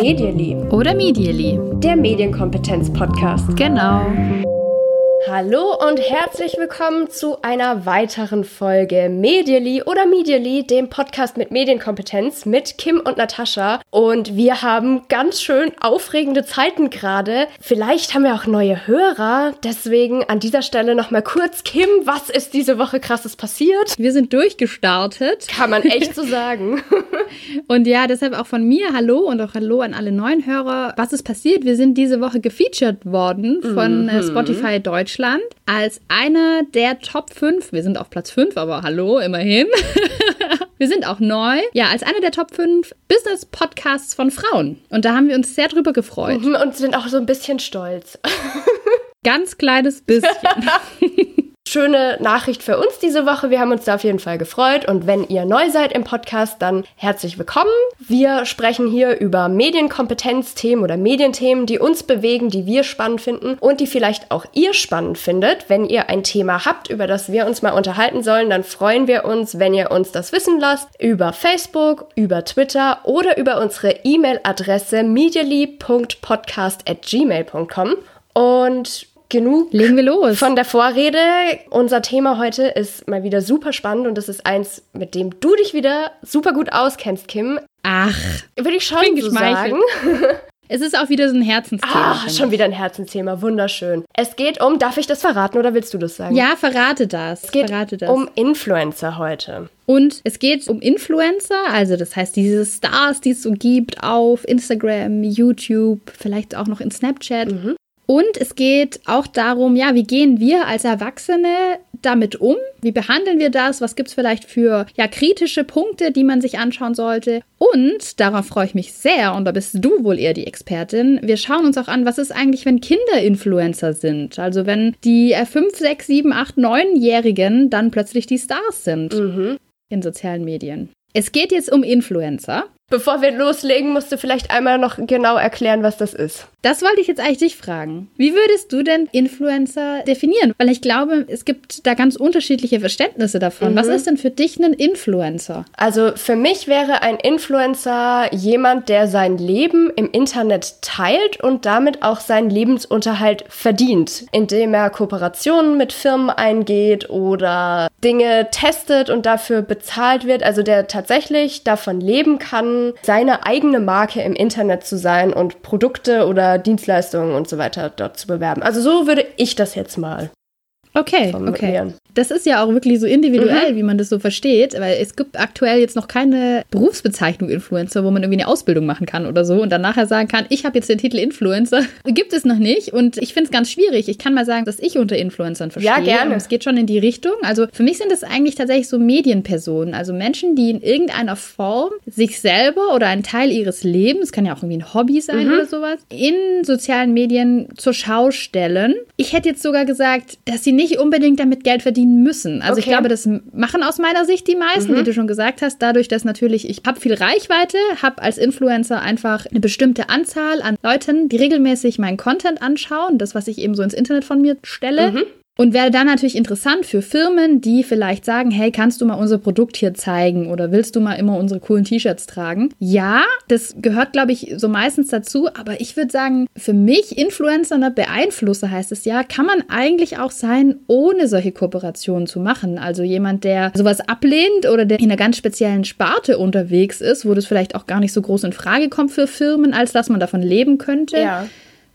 Medially. Oder Medially. Der Medienkompetenz-Podcast. Genau. Hallo und herzlich willkommen zu einer weiteren Folge Medially oder Medially, dem Podcast mit Medienkompetenz mit Kim und Natascha. Und wir haben ganz schön aufregende Zeiten gerade. Vielleicht haben wir auch neue Hörer. Deswegen an dieser Stelle nochmal kurz, Kim, was ist diese Woche krasses passiert? Wir sind durchgestartet. Kann man echt so sagen. und ja, deshalb auch von mir Hallo und auch Hallo an alle neuen Hörer. Was ist passiert? Wir sind diese Woche gefeatured worden von mhm. Spotify Deutschland. Deutschland als einer der Top 5. Wir sind auf Platz 5, aber hallo, immerhin. wir sind auch neu. Ja, als einer der Top 5 Business-Podcasts von Frauen. Und da haben wir uns sehr drüber gefreut. Und sind auch so ein bisschen stolz. Ganz kleines bisschen. Schöne Nachricht für uns diese Woche. Wir haben uns da auf jeden Fall gefreut. Und wenn ihr neu seid im Podcast, dann herzlich willkommen. Wir sprechen hier über Medienkompetenzthemen oder Medienthemen, die uns bewegen, die wir spannend finden und die vielleicht auch ihr spannend findet. Wenn ihr ein Thema habt, über das wir uns mal unterhalten sollen, dann freuen wir uns, wenn ihr uns das wissen lasst. Über Facebook, über Twitter oder über unsere E-Mail-Adresse medially.podcast.gmail.com. Und genug Legen wir los. von der Vorrede. Unser Thema heute ist mal wieder super spannend und das ist eins, mit dem du dich wieder super gut auskennst, Kim. Ach, würde ich schon so sagen. Es ist auch wieder so ein Herzensthema. Ah, schon wieder ein Herzensthema. Wunderschön. Es geht um, darf ich das verraten oder willst du das sagen? Ja, verrate das. Es geht verrate das. um Influencer heute. Und es geht um Influencer, also das heißt diese Stars, die es so gibt auf Instagram, YouTube, vielleicht auch noch in Snapchat. Mhm. Und es geht auch darum, ja, wie gehen wir als Erwachsene damit um? Wie behandeln wir das? Was gibt es vielleicht für ja, kritische Punkte, die man sich anschauen sollte? Und darauf freue ich mich sehr, und da bist du wohl eher die Expertin. Wir schauen uns auch an, was ist eigentlich, wenn Kinder Influencer sind? Also wenn die 5, 6, 7, 8, 9-Jährigen dann plötzlich die Stars sind mhm. in sozialen Medien. Es geht jetzt um Influencer. Bevor wir loslegen, musst du vielleicht einmal noch genau erklären, was das ist. Das wollte ich jetzt eigentlich dich fragen. Wie würdest du denn Influencer definieren? Weil ich glaube, es gibt da ganz unterschiedliche Verständnisse davon. Mhm. Was ist denn für dich ein Influencer? Also für mich wäre ein Influencer jemand, der sein Leben im Internet teilt und damit auch seinen Lebensunterhalt verdient, indem er Kooperationen mit Firmen eingeht oder Dinge testet und dafür bezahlt wird. Also der tatsächlich davon leben kann, seine eigene Marke im Internet zu sein und Produkte oder Dienstleistungen und so weiter dort zu bewerben. Also so würde ich das jetzt mal Okay, okay. Das ist ja auch wirklich so individuell, mhm. wie man das so versteht, weil es gibt aktuell jetzt noch keine Berufsbezeichnung Influencer, wo man irgendwie eine Ausbildung machen kann oder so und dann nachher sagen kann, ich habe jetzt den Titel Influencer. Gibt es noch nicht und ich finde es ganz schwierig. Ich kann mal sagen, dass ich unter Influencern verstehe. Ja, gerne. Und es geht schon in die Richtung. Also für mich sind es eigentlich tatsächlich so Medienpersonen, also Menschen, die in irgendeiner Form sich selber oder einen Teil ihres Lebens, kann ja auch irgendwie ein Hobby sein mhm. oder sowas, in sozialen Medien zur Schau stellen. Ich hätte jetzt sogar gesagt, dass sie nicht unbedingt damit Geld verdienen müssen. Also okay. ich glaube, das machen aus meiner Sicht die meisten, mhm. wie du schon gesagt hast, dadurch, dass natürlich ich habe viel Reichweite, habe als Influencer einfach eine bestimmte Anzahl an Leuten, die regelmäßig meinen Content anschauen, das, was ich eben so ins Internet von mir stelle. Mhm. Und wäre dann natürlich interessant für Firmen, die vielleicht sagen, hey, kannst du mal unser Produkt hier zeigen oder willst du mal immer unsere coolen T-Shirts tragen? Ja, das gehört, glaube ich, so meistens dazu. Aber ich würde sagen, für mich Influencer, ne, Beeinflusser heißt es ja, kann man eigentlich auch sein, ohne solche Kooperationen zu machen. Also jemand, der sowas ablehnt oder der in einer ganz speziellen Sparte unterwegs ist, wo das vielleicht auch gar nicht so groß in Frage kommt für Firmen, als dass man davon leben könnte. Ja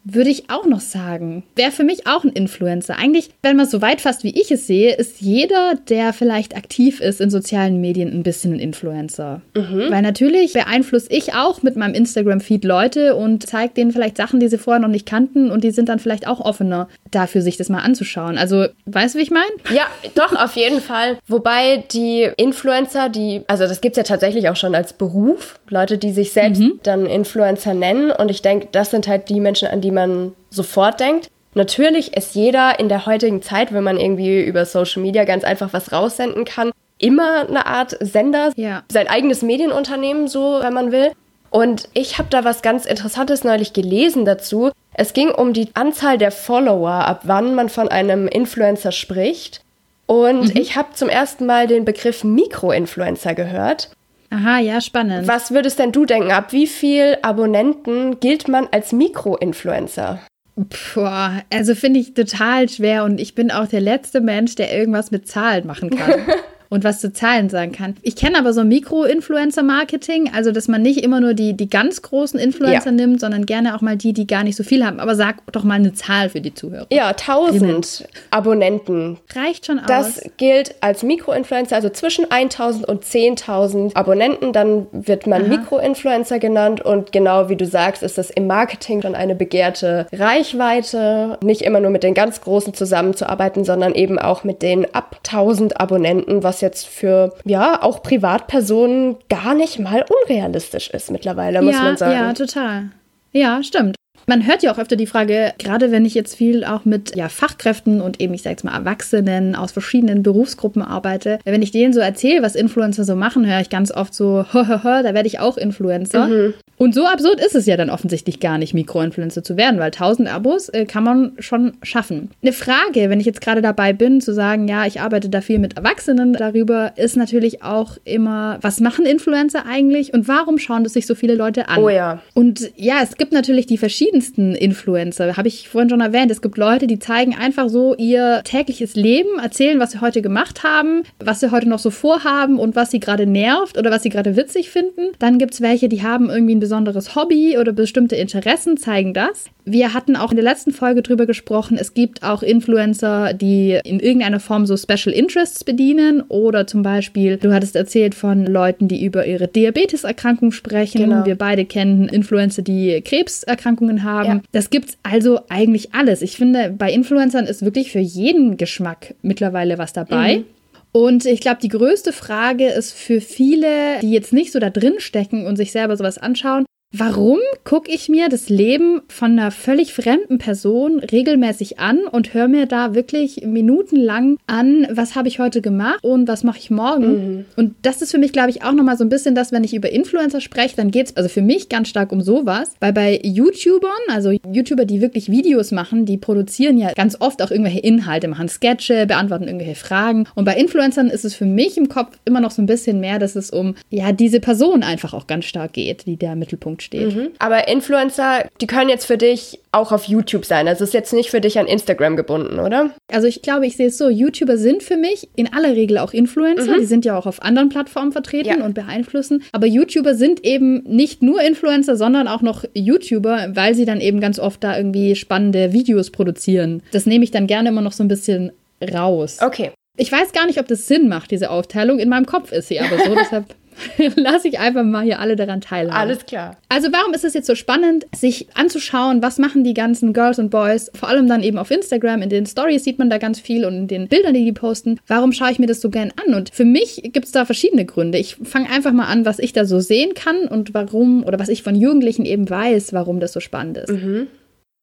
würde ich auch noch sagen. Wäre für mich auch ein Influencer. Eigentlich, wenn man es so weit fasst, wie ich es sehe, ist jeder, der vielleicht aktiv ist in sozialen Medien, ein bisschen ein Influencer. Mhm. Weil natürlich beeinflusse ich auch mit meinem Instagram-Feed Leute und zeige denen vielleicht Sachen, die sie vorher noch nicht kannten und die sind dann vielleicht auch offener dafür, sich das mal anzuschauen. Also, weißt du, wie ich meine? Ja, doch, auf jeden Fall. Wobei die Influencer, die, also das gibt es ja tatsächlich auch schon als Beruf, Leute, die sich selbst mhm. dann Influencer nennen und ich denke, das sind halt die Menschen, an die man sofort denkt. Natürlich ist jeder in der heutigen Zeit, wenn man irgendwie über Social Media ganz einfach was raussenden kann, immer eine Art Sender, ja. sein eigenes Medienunternehmen, so wenn man will. Und ich habe da was ganz Interessantes neulich gelesen dazu. Es ging um die Anzahl der Follower, ab wann man von einem Influencer spricht. Und mhm. ich habe zum ersten Mal den Begriff Mikroinfluencer gehört. Aha, ja, spannend. Was würdest denn du denken? Ab wie viel Abonnenten gilt man als Mikroinfluencer? Boah, also finde ich total schwer und ich bin auch der letzte Mensch, der irgendwas mit Zahlen machen kann. und was zu Zahlen sagen kann. Ich kenne aber so Mikro-Influencer-Marketing, also dass man nicht immer nur die, die ganz großen Influencer ja. nimmt, sondern gerne auch mal die, die gar nicht so viel haben. Aber sag doch mal eine Zahl für die Zuhörer. Ja, 1000 Abonnenten. Reicht schon aus. Das gilt als Mikro-Influencer, also zwischen 1000 und 10.000 Abonnenten. Dann wird man Mikro-Influencer genannt und genau wie du sagst, ist das im Marketing schon eine begehrte Reichweite. Nicht immer nur mit den ganz Großen zusammenzuarbeiten, sondern eben auch mit den ab 1000 Abonnenten, was jetzt für, ja, auch Privatpersonen gar nicht mal unrealistisch ist mittlerweile, muss ja, man sagen. Ja, total. Ja, stimmt. Man hört ja auch öfter die Frage, gerade wenn ich jetzt viel auch mit ja, Fachkräften und eben, ich sage jetzt mal, Erwachsenen aus verschiedenen Berufsgruppen arbeite, wenn ich denen so erzähle, was Influencer so machen, höre ich ganz oft so, da werde ich auch Influencer. Mhm. Und so absurd ist es ja dann offensichtlich gar nicht, Mikroinfluencer zu werden, weil 1000 Abos äh, kann man schon schaffen. Eine Frage, wenn ich jetzt gerade dabei bin, zu sagen, ja, ich arbeite da viel mit Erwachsenen darüber, ist natürlich auch immer, was machen Influencer eigentlich und warum schauen das sich so viele Leute an? Oh ja. Und ja, es gibt natürlich die verschiedensten Influencer, habe ich vorhin schon erwähnt. Es gibt Leute, die zeigen einfach so ihr tägliches Leben, erzählen, was sie heute gemacht haben, was sie heute noch so vorhaben und was sie gerade nervt oder was sie gerade witzig finden. Dann gibt es welche, die haben irgendwie ein besonderes Hobby oder bestimmte Interessen zeigen das. Wir hatten auch in der letzten Folge drüber gesprochen, es gibt auch Influencer, die in irgendeiner Form so Special Interests bedienen oder zum Beispiel, du hattest erzählt von Leuten, die über ihre Diabeteserkrankung sprechen. Genau. Wir beide kennen Influencer, die Krebserkrankungen haben. Ja. Das gibt's also eigentlich alles. Ich finde, bei Influencern ist wirklich für jeden Geschmack mittlerweile was dabei. Mhm. Und ich glaube, die größte Frage ist für viele, die jetzt nicht so da drin stecken und sich selber sowas anschauen, Warum gucke ich mir das Leben von einer völlig fremden Person regelmäßig an und höre mir da wirklich minutenlang an, was habe ich heute gemacht und was mache ich morgen? Mhm. Und das ist für mich, glaube ich, auch nochmal so ein bisschen das, wenn ich über Influencer spreche, dann geht es also für mich ganz stark um sowas, weil bei YouTubern, also YouTuber, die wirklich Videos machen, die produzieren ja ganz oft auch irgendwelche Inhalte, machen Sketche, beantworten irgendwelche Fragen. Und bei Influencern ist es für mich im Kopf immer noch so ein bisschen mehr, dass es um ja diese Person einfach auch ganz stark geht, die der Mittelpunkt steht. Mhm. Aber Influencer, die können jetzt für dich auch auf YouTube sein. Also ist jetzt nicht für dich an Instagram gebunden, oder? Also ich glaube, ich sehe es so, YouTuber sind für mich in aller Regel auch Influencer. Mhm. Die sind ja auch auf anderen Plattformen vertreten ja. und beeinflussen. Aber YouTuber sind eben nicht nur Influencer, sondern auch noch YouTuber, weil sie dann eben ganz oft da irgendwie spannende Videos produzieren. Das nehme ich dann gerne immer noch so ein bisschen raus. Okay. Ich weiß gar nicht, ob das Sinn macht, diese Aufteilung. In meinem Kopf ist sie aber so, deshalb Lass ich einfach mal hier alle daran teilhaben. Alles klar. Also warum ist es jetzt so spannend, sich anzuschauen, was machen die ganzen Girls und Boys, vor allem dann eben auf Instagram, in den Stories sieht man da ganz viel und in den Bildern, die die posten. Warum schaue ich mir das so gern an? Und für mich gibt es da verschiedene Gründe. Ich fange einfach mal an, was ich da so sehen kann und warum oder was ich von Jugendlichen eben weiß, warum das so spannend ist. Mhm.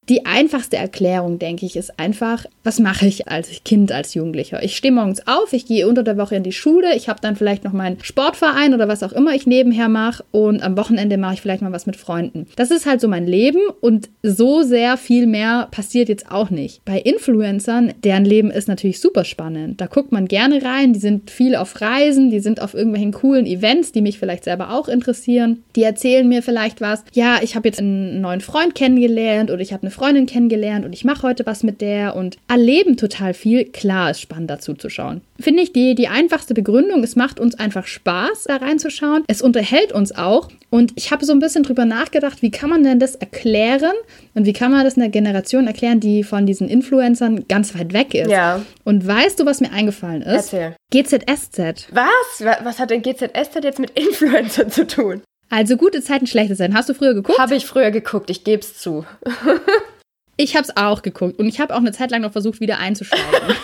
Die einfachste Erklärung, denke ich, ist einfach, was mache ich als Kind, als Jugendlicher? Ich stehe morgens auf, ich gehe unter der Woche in die Schule, ich habe dann vielleicht noch meinen Sportverein oder was auch immer ich nebenher mache und am Wochenende mache ich vielleicht mal was mit Freunden. Das ist halt so mein Leben und so sehr viel mehr passiert jetzt auch nicht. Bei Influencern, deren Leben ist natürlich super spannend. Da guckt man gerne rein, die sind viel auf Reisen, die sind auf irgendwelchen coolen Events, die mich vielleicht selber auch interessieren. Die erzählen mir vielleicht was. Ja, ich habe jetzt einen neuen Freund kennengelernt oder ich habe eine Freundin kennengelernt und ich mache heute was mit der und erleben total viel. Klar ist spannend dazu zu schauen. Finde ich die, die einfachste Begründung, es macht uns einfach Spaß, da reinzuschauen. Es unterhält uns auch. Und ich habe so ein bisschen drüber nachgedacht, wie kann man denn das erklären und wie kann man das einer Generation erklären, die von diesen Influencern ganz weit weg ist. Ja. Und weißt du, was mir eingefallen ist? Erzähl. GZSZ. Was? Was hat denn GZSZ jetzt mit Influencern zu tun? Also gute Zeiten, schlechte Zeiten. Hast du früher geguckt? Habe ich früher geguckt, ich gebe es zu. ich habe es auch geguckt und ich habe auch eine Zeit lang noch versucht, wieder einzusteigen.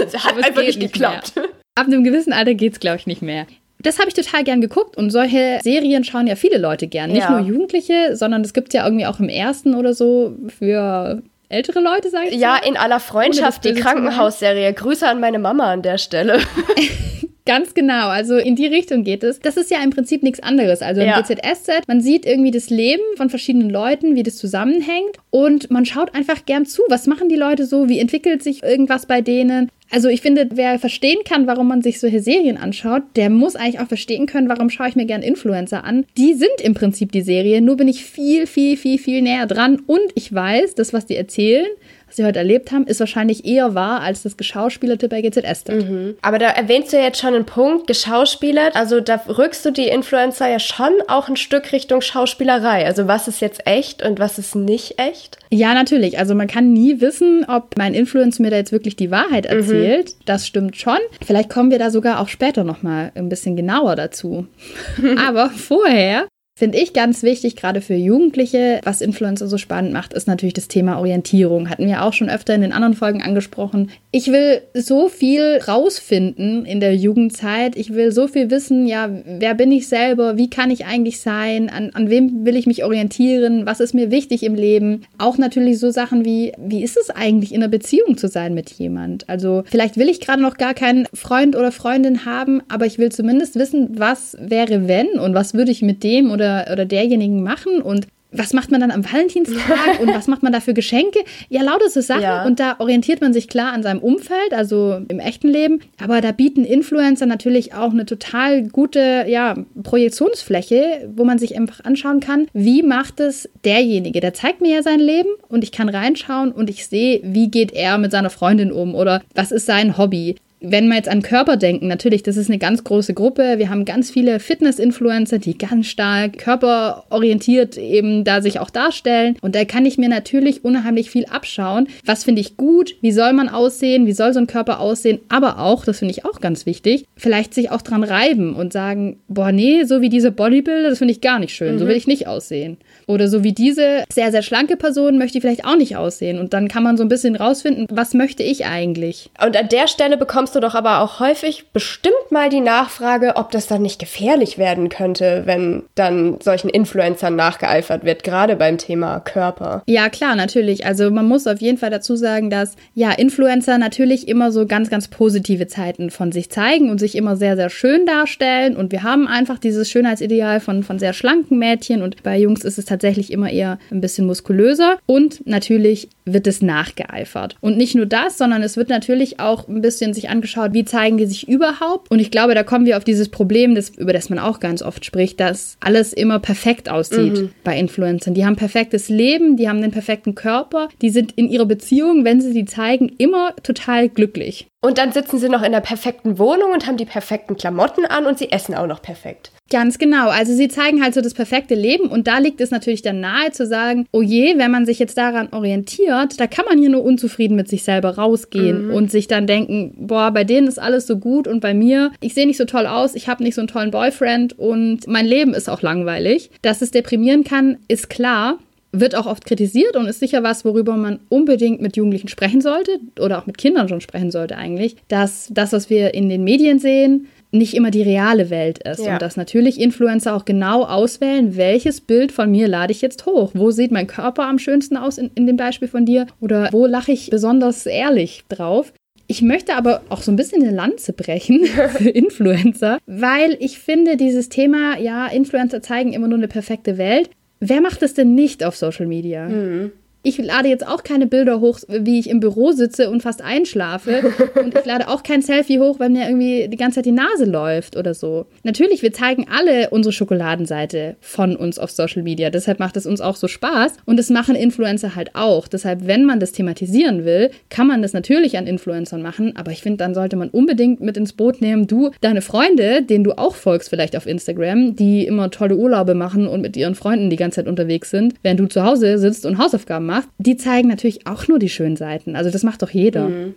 das hat einfach nicht geklappt. Mehr. Ab einem gewissen Alter geht es, glaube ich, nicht mehr. Das habe ich total gern geguckt und solche Serien schauen ja viele Leute gern. Nicht ja. nur Jugendliche, sondern es gibt ja irgendwie auch im ersten oder so für ältere Leute, sage ich. Ja, mal. in aller Freundschaft, die Krankenhausserie. Grüße an meine Mama an der Stelle. Ganz genau, also in die Richtung geht es. Das ist ja im Prinzip nichts anderes. Also im ja. GZSZ, man sieht irgendwie das Leben von verschiedenen Leuten, wie das zusammenhängt und man schaut einfach gern zu. Was machen die Leute so? Wie entwickelt sich irgendwas bei denen? Also ich finde, wer verstehen kann, warum man sich solche Serien anschaut, der muss eigentlich auch verstehen können, warum schaue ich mir gern Influencer an. Die sind im Prinzip die Serie, nur bin ich viel, viel, viel, viel näher dran und ich weiß, das, was die erzählen, was sie heute erlebt haben, ist wahrscheinlich eher wahr als das Geschauspielerte bei GZS. Mhm. Aber da erwähnst du ja jetzt schon einen Punkt, geschauspielert. Also da rückst du die Influencer ja schon auch ein Stück Richtung Schauspielerei. Also was ist jetzt echt und was ist nicht echt? Ja, natürlich. Also man kann nie wissen, ob mein Influencer mir da jetzt wirklich die Wahrheit mhm. erzählt. Mhm. Das stimmt schon. Vielleicht kommen wir da sogar auch später nochmal ein bisschen genauer dazu. Aber vorher Finde ich ganz wichtig, gerade für Jugendliche. Was Influencer so spannend macht, ist natürlich das Thema Orientierung. Hatten wir auch schon öfter in den anderen Folgen angesprochen. Ich will so viel rausfinden in der Jugendzeit. Ich will so viel wissen, ja, wer bin ich selber? Wie kann ich eigentlich sein? An, an wem will ich mich orientieren? Was ist mir wichtig im Leben? Auch natürlich so Sachen wie, wie ist es eigentlich in einer Beziehung zu sein mit jemand? Also vielleicht will ich gerade noch gar keinen Freund oder Freundin haben, aber ich will zumindest wissen, was wäre wenn und was würde ich mit dem oder oder, derjenigen machen und was macht man dann am Valentinstag und was macht man da für Geschenke? Ja, lauter so Sachen. Ja. Und da orientiert man sich klar an seinem Umfeld, also im echten Leben. Aber da bieten Influencer natürlich auch eine total gute ja, Projektionsfläche, wo man sich einfach anschauen kann, wie macht es derjenige? Der zeigt mir ja sein Leben und ich kann reinschauen und ich sehe, wie geht er mit seiner Freundin um oder was ist sein Hobby wenn wir jetzt an Körper denken, natürlich, das ist eine ganz große Gruppe. Wir haben ganz viele Fitness-Influencer, die ganz stark körperorientiert eben da sich auch darstellen. Und da kann ich mir natürlich unheimlich viel abschauen. Was finde ich gut? Wie soll man aussehen? Wie soll so ein Körper aussehen? Aber auch, das finde ich auch ganz wichtig, vielleicht sich auch dran reiben und sagen, boah, nee, so wie diese Bodybuilder, das finde ich gar nicht schön. Mhm. So will ich nicht aussehen. Oder so wie diese sehr, sehr schlanke Person möchte ich vielleicht auch nicht aussehen. Und dann kann man so ein bisschen rausfinden, was möchte ich eigentlich? Und an der Stelle bekommst du doch aber auch häufig bestimmt mal die Nachfrage, ob das dann nicht gefährlich werden könnte, wenn dann solchen Influencern nachgeeifert wird, gerade beim Thema Körper. Ja, klar, natürlich. Also man muss auf jeden Fall dazu sagen, dass ja Influencer natürlich immer so ganz, ganz positive Zeiten von sich zeigen und sich immer sehr, sehr schön darstellen. Und wir haben einfach dieses Schönheitsideal von, von sehr schlanken Mädchen und bei Jungs ist es tatsächlich tatsächlich immer eher ein bisschen muskulöser und natürlich wird es nachgeeifert. Und nicht nur das, sondern es wird natürlich auch ein bisschen sich angeschaut, wie zeigen die sich überhaupt. Und ich glaube, da kommen wir auf dieses Problem, das, über das man auch ganz oft spricht, dass alles immer perfekt aussieht mhm. bei Influencern. Die haben perfektes Leben, die haben den perfekten Körper, die sind in ihrer Beziehung, wenn sie sie zeigen, immer total glücklich. Und dann sitzen sie noch in der perfekten Wohnung und haben die perfekten Klamotten an und sie essen auch noch perfekt. Ganz genau. Also sie zeigen halt so das perfekte Leben und da liegt es natürlich dann nahe zu sagen, oh je, wenn man sich jetzt daran orientiert, da kann man hier nur unzufrieden mit sich selber rausgehen mhm. und sich dann denken, boah, bei denen ist alles so gut und bei mir, ich sehe nicht so toll aus, ich habe nicht so einen tollen Boyfriend und mein Leben ist auch langweilig. Dass es deprimieren kann, ist klar wird auch oft kritisiert und ist sicher was, worüber man unbedingt mit Jugendlichen sprechen sollte oder auch mit Kindern schon sprechen sollte eigentlich, dass das, was wir in den Medien sehen, nicht immer die reale Welt ist ja. und dass natürlich Influencer auch genau auswählen, welches Bild von mir lade ich jetzt hoch. Wo sieht mein Körper am schönsten aus in, in dem Beispiel von dir oder wo lache ich besonders ehrlich drauf. Ich möchte aber auch so ein bisschen eine Lanze brechen für Influencer, weil ich finde, dieses Thema, ja, Influencer zeigen immer nur eine perfekte Welt. Wer macht es denn nicht auf Social Media? Mhm ich lade jetzt auch keine Bilder hoch, wie ich im Büro sitze und fast einschlafe. und ich lade auch kein Selfie hoch, wenn mir irgendwie die ganze Zeit die Nase läuft oder so. Natürlich, wir zeigen alle unsere Schokoladenseite von uns auf Social Media. Deshalb macht es uns auch so Spaß. Und das machen Influencer halt auch. Deshalb, wenn man das thematisieren will, kann man das natürlich an Influencern machen. Aber ich finde, dann sollte man unbedingt mit ins Boot nehmen, du, deine Freunde, denen du auch folgst vielleicht auf Instagram, die immer tolle Urlaube machen und mit ihren Freunden die ganze Zeit unterwegs sind, während du zu Hause sitzt und Hausaufgaben macht, die zeigen natürlich auch nur die schönen Seiten. Also das macht doch jeder. Mhm.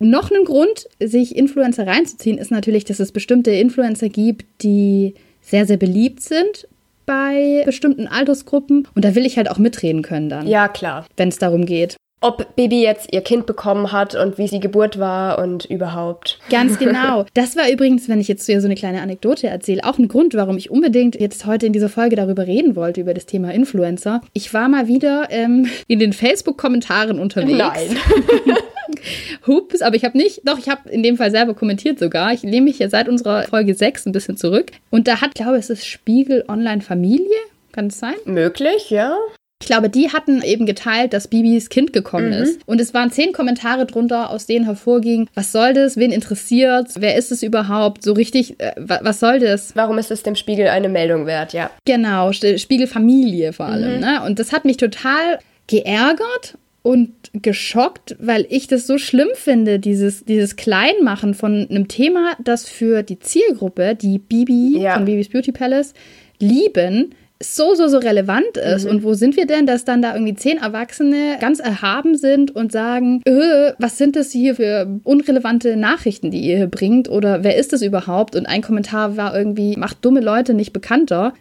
Noch ein Grund, sich Influencer reinzuziehen, ist natürlich, dass es bestimmte Influencer gibt, die sehr, sehr beliebt sind bei bestimmten Altersgruppen. Und da will ich halt auch mitreden können dann. Ja, klar. Wenn es darum geht ob Baby jetzt ihr Kind bekommen hat und wie sie Geburt war und überhaupt. Ganz genau. Das war übrigens, wenn ich jetzt so eine kleine Anekdote erzähle, auch ein Grund, warum ich unbedingt jetzt heute in dieser Folge darüber reden wollte, über das Thema Influencer. Ich war mal wieder ähm, in den Facebook-Kommentaren unterwegs. Nein. Hups, aber ich habe nicht, doch, ich habe in dem Fall selber kommentiert sogar. Ich lehne mich ja seit unserer Folge 6 ein bisschen zurück. Und da hat, glaube ich, es ist Spiegel Online Familie. Kann es sein? Möglich, ja. Ich glaube, die hatten eben geteilt, dass Bibis Kind gekommen mhm. ist. Und es waren zehn Kommentare drunter, aus denen hervorging, was soll das, wen interessiert, wer ist es überhaupt, so richtig, äh, was soll das? Warum ist es dem Spiegel eine Meldung wert, ja. Genau, Spiegelfamilie vor allem. Mhm. Ne? Und das hat mich total geärgert und geschockt, weil ich das so schlimm finde, dieses, dieses Kleinmachen von einem Thema, das für die Zielgruppe, die Bibi ja. von Bibis Beauty Palace, lieben, so, so, so relevant ist. Mhm. Und wo sind wir denn, dass dann da irgendwie zehn Erwachsene ganz erhaben sind und sagen, äh, was sind das hier für unrelevante Nachrichten, die ihr hier bringt? Oder wer ist das überhaupt? Und ein Kommentar war irgendwie, macht dumme Leute nicht bekannter.